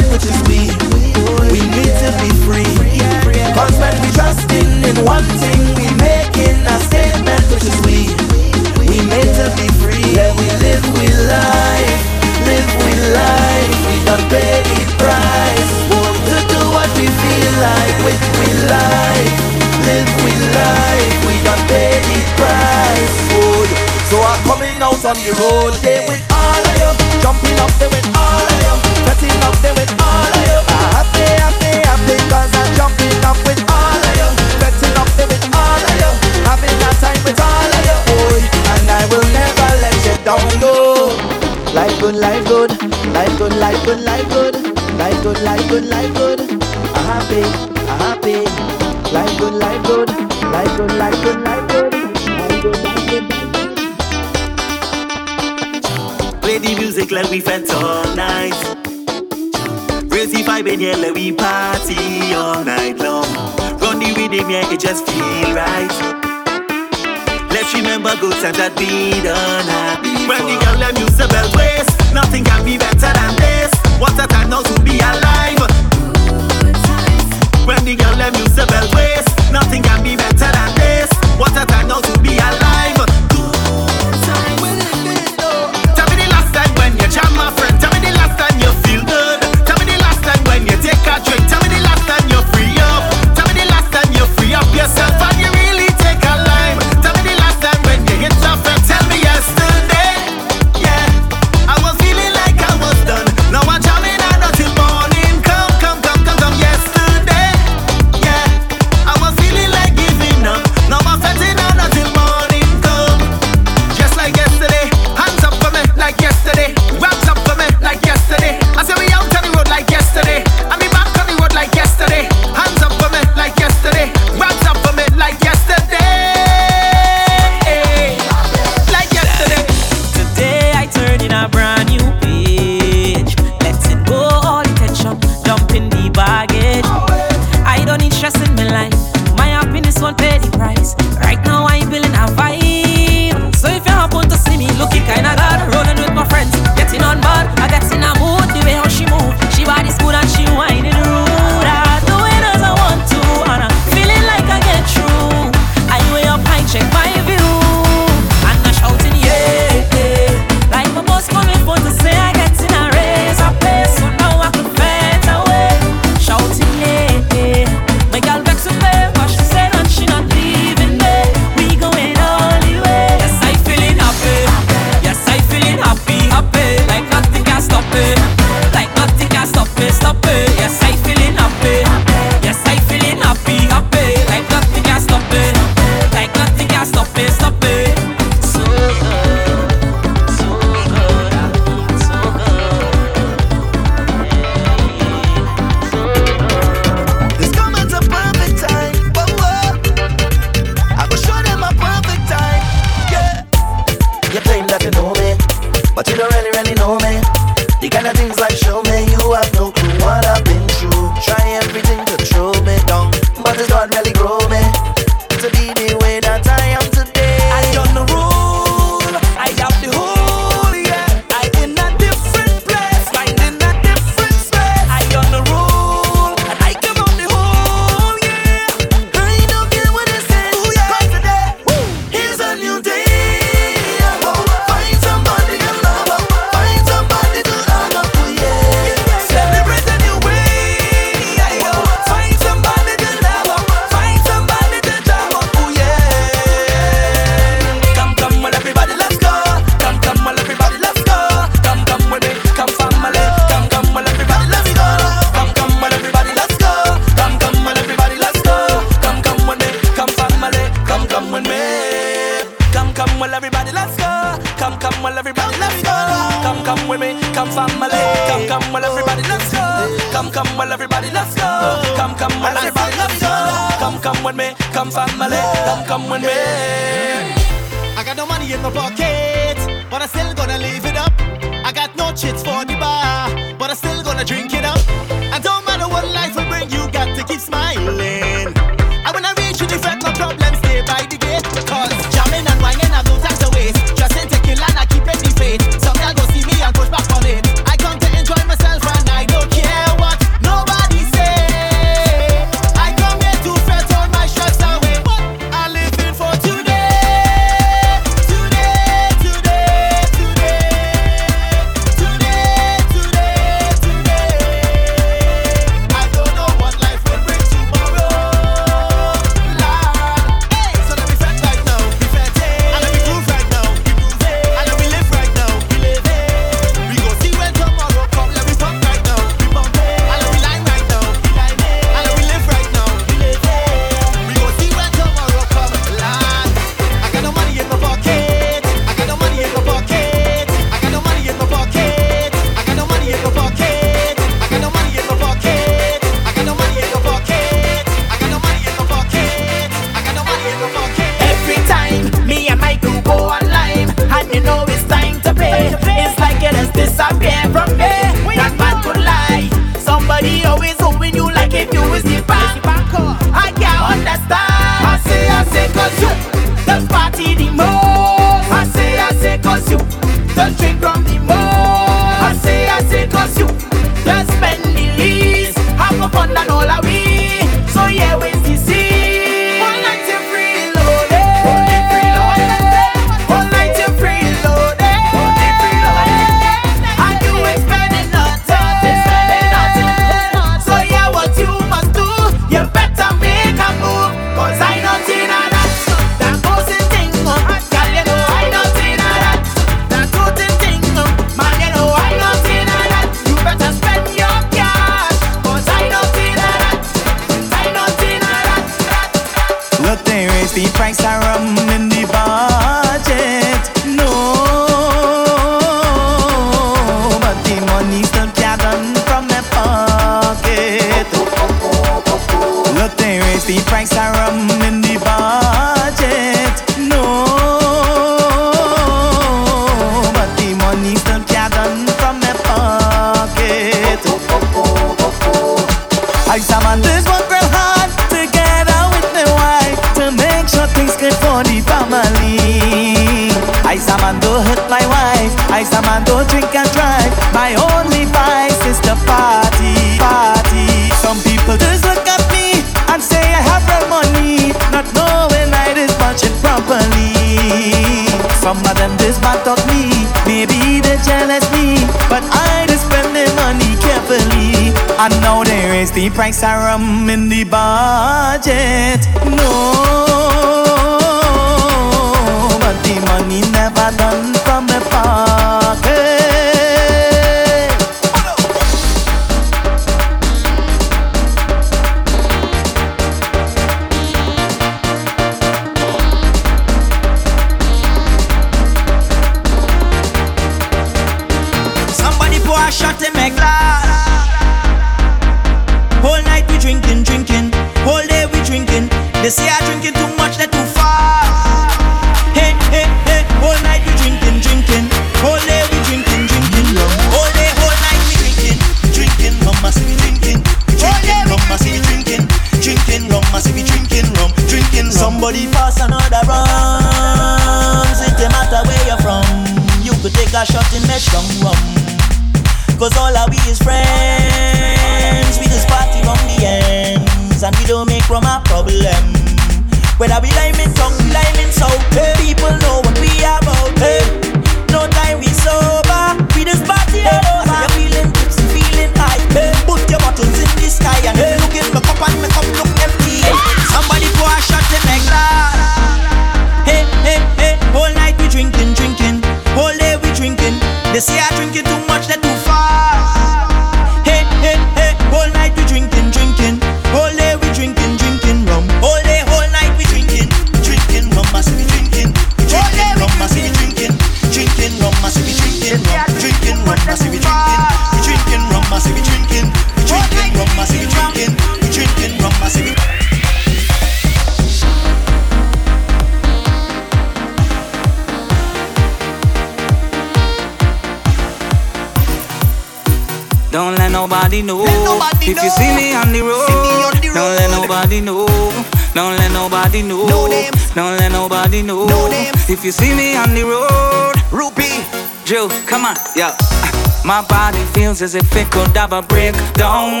songs as if it could have a breakdown.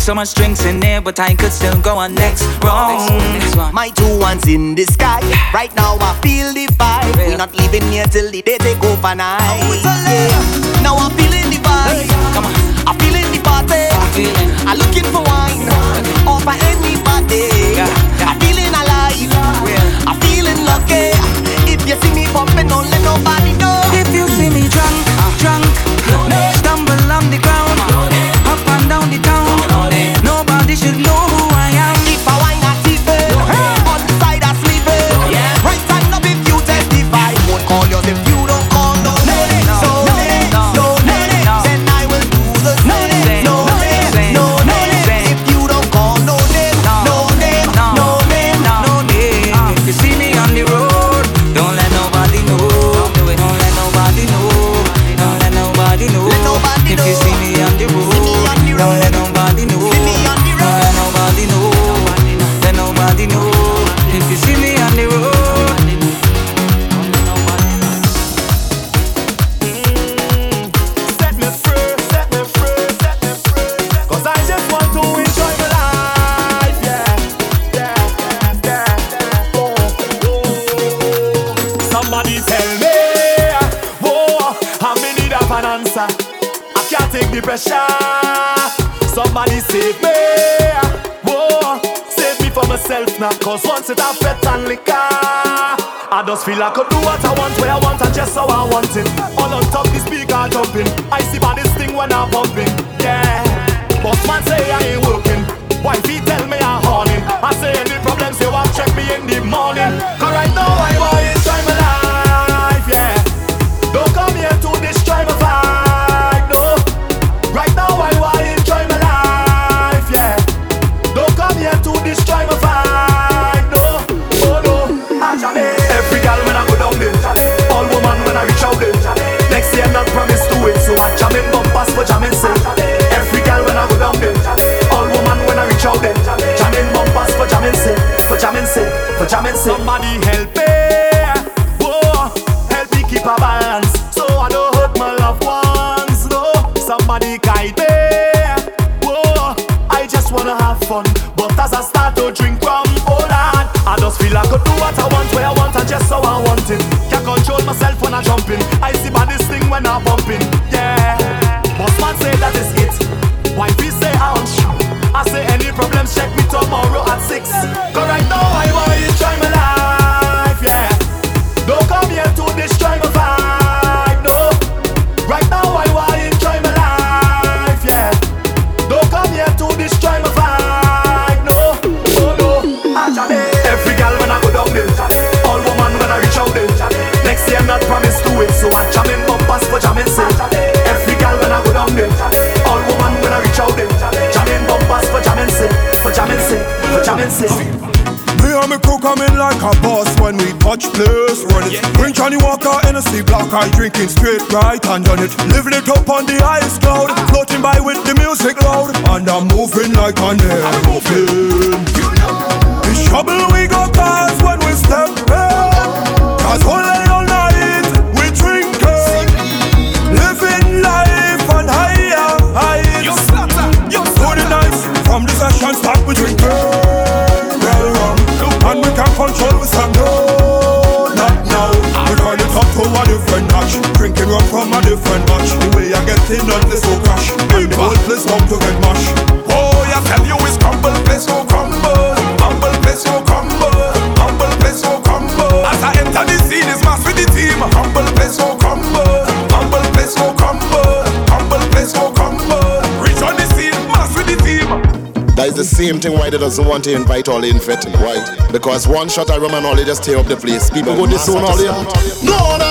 So much drinks in there, but I could still go on next round. My two ones in the sky. Right now I feel the vibe. Yeah. We not leaving here till the day take over night. Yeah. Now I'm feeling the vibe. Come on. I'm feeling the party. I'm feeling. I'm looking for wine. Yeah. Or for anybody. I'm feeling alive. I'm feeling lucky. If you see me bumping, don't let nobody know. feel like a do Hennessy black, I drinking straight right and on it. Living it up on the highest cloud. Floating by with the music loud. And I'm moving like an aeroplane. This trouble we King up from a different match. The way I get in on this whole crash. And the whole place come to get mash. Oh, I tell you it's crumble, place no crumble. Crumble, place no crumble. Crumble, place no crumble. As I enter the scene, it's mass with the team. Crumble, place no crumble. Crumble, place no crumble. Crumble, place no crumble. Reach on the scene, mass with the team. That is the same thing why they doesn't want to invite all in fretting. Why? Because one shot I rum and all they just tear up the place. People go disown all in. No, no.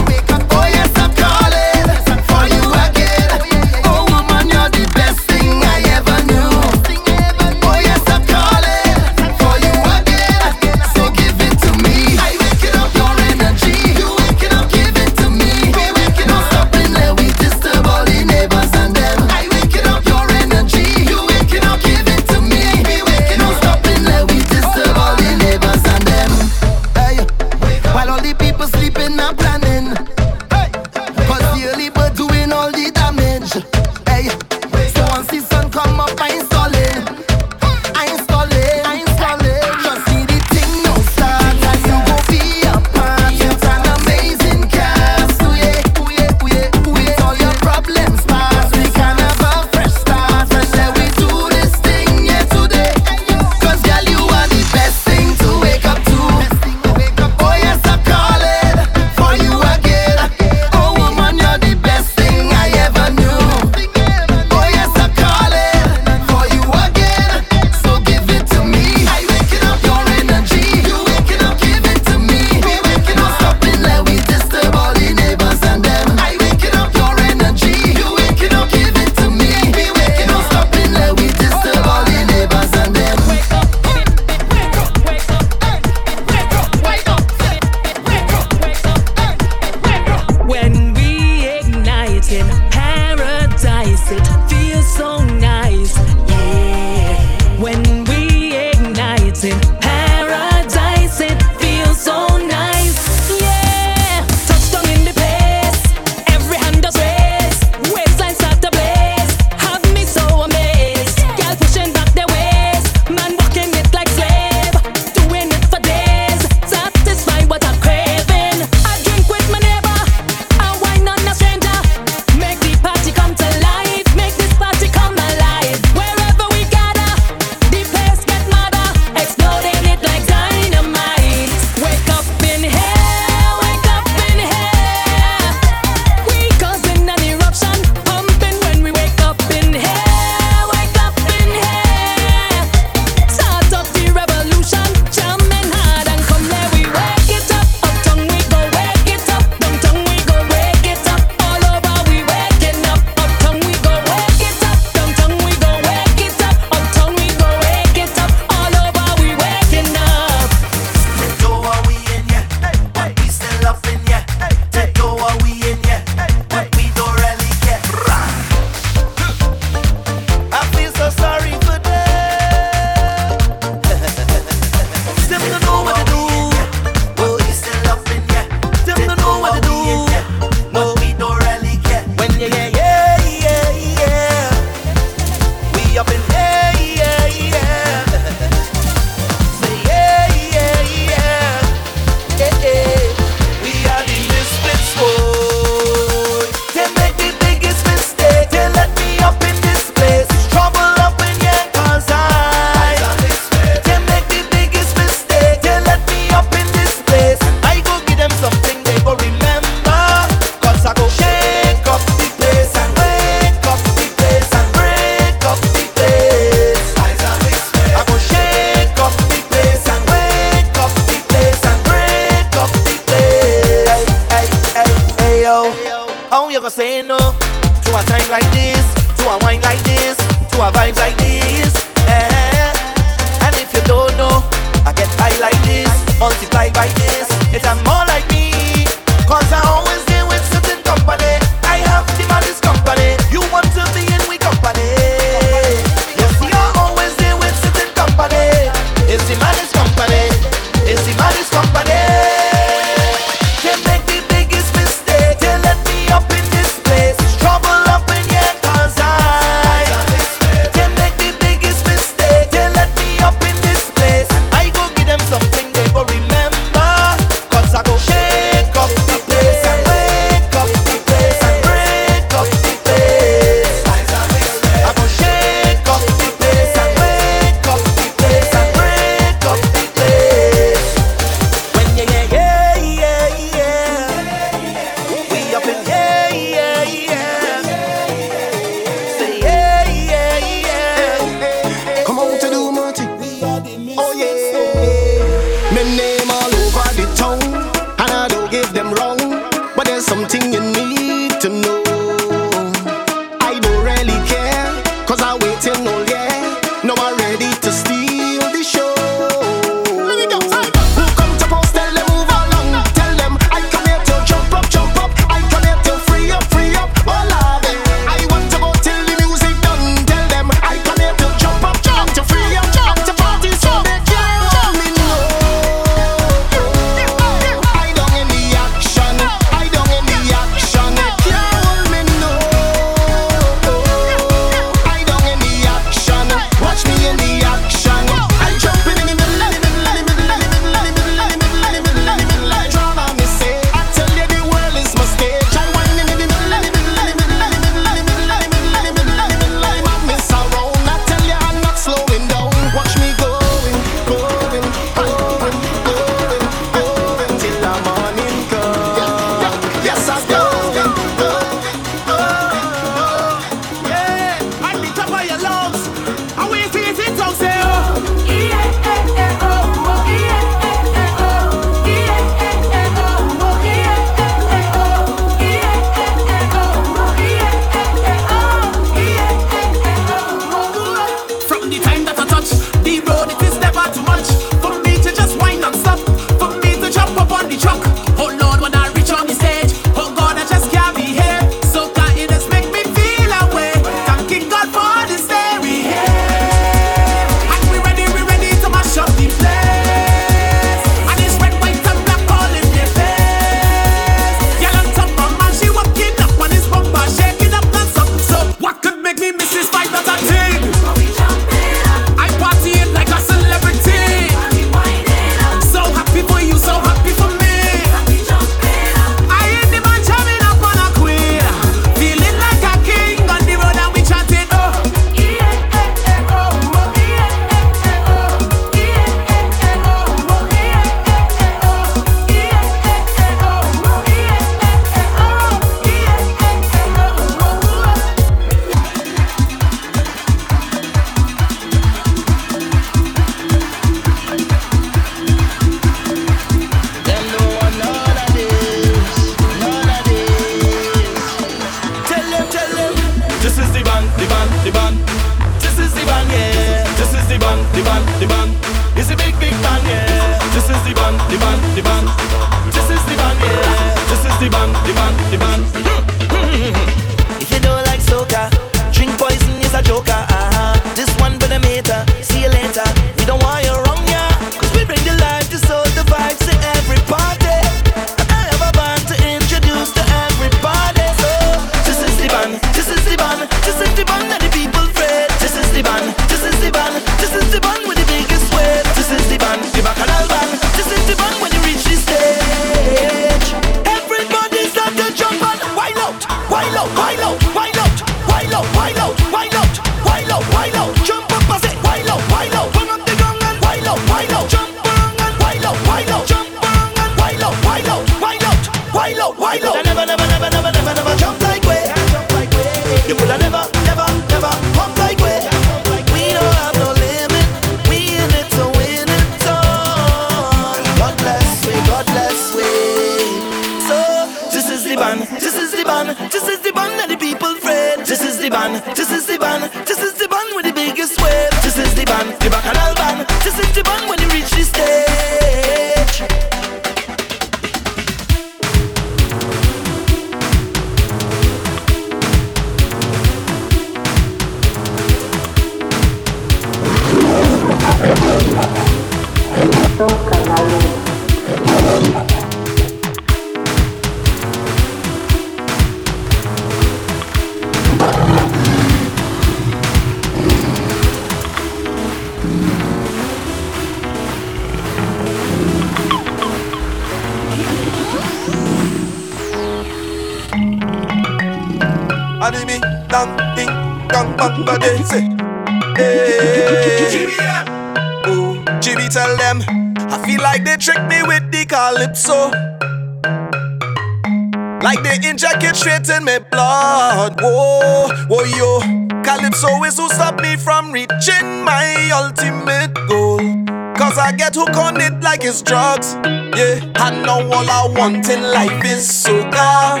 It's drugs. Yeah, I know all I want in life is soca.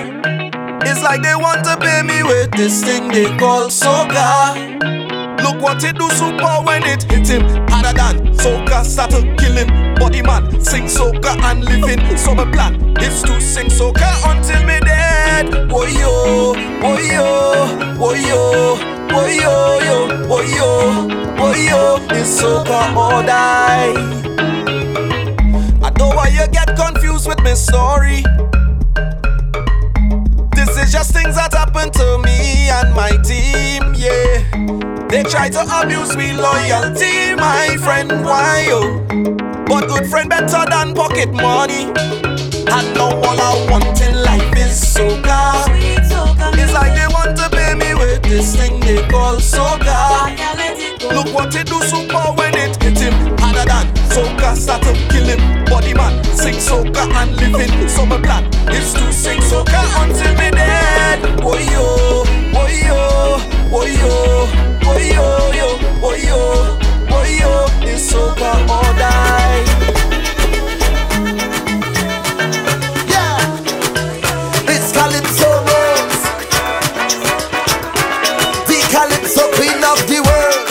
It's like they want to pay me with this thing they call soca. Look what it do super when it hit him harder than soca start to kill him. Body man sing soca and living. So my plan is to sing soca until me dead. Boy yo, boy yo, boy yo, boy yo, yo, boy yo, boy yo. It's soca or die. My story. This is just things that happen to me and my team, yeah. They try to abuse me loyalty, my friend, why yo? But good friend better than pocket money. I know all I want in life is soca. It's like they want to pay me with this thing they call soca. Look what it do super when it hit him harder than soca start to kill him. Sing soca and living. So my plan is to sing soca until me dead. Oh yo, oh yo, oh yo, oh yo, yo, oh yo, oh yo. It's soca or die. It's Calypso the Calypso of the world.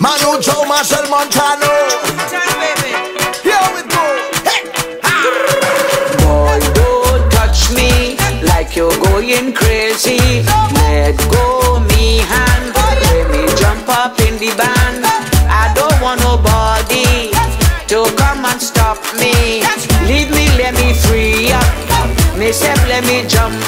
Manu Joe Montano. Let go me hand, let me jump up in the band. I don't want nobody to come and stop me. Leave me, let me free up. Myself, let me jump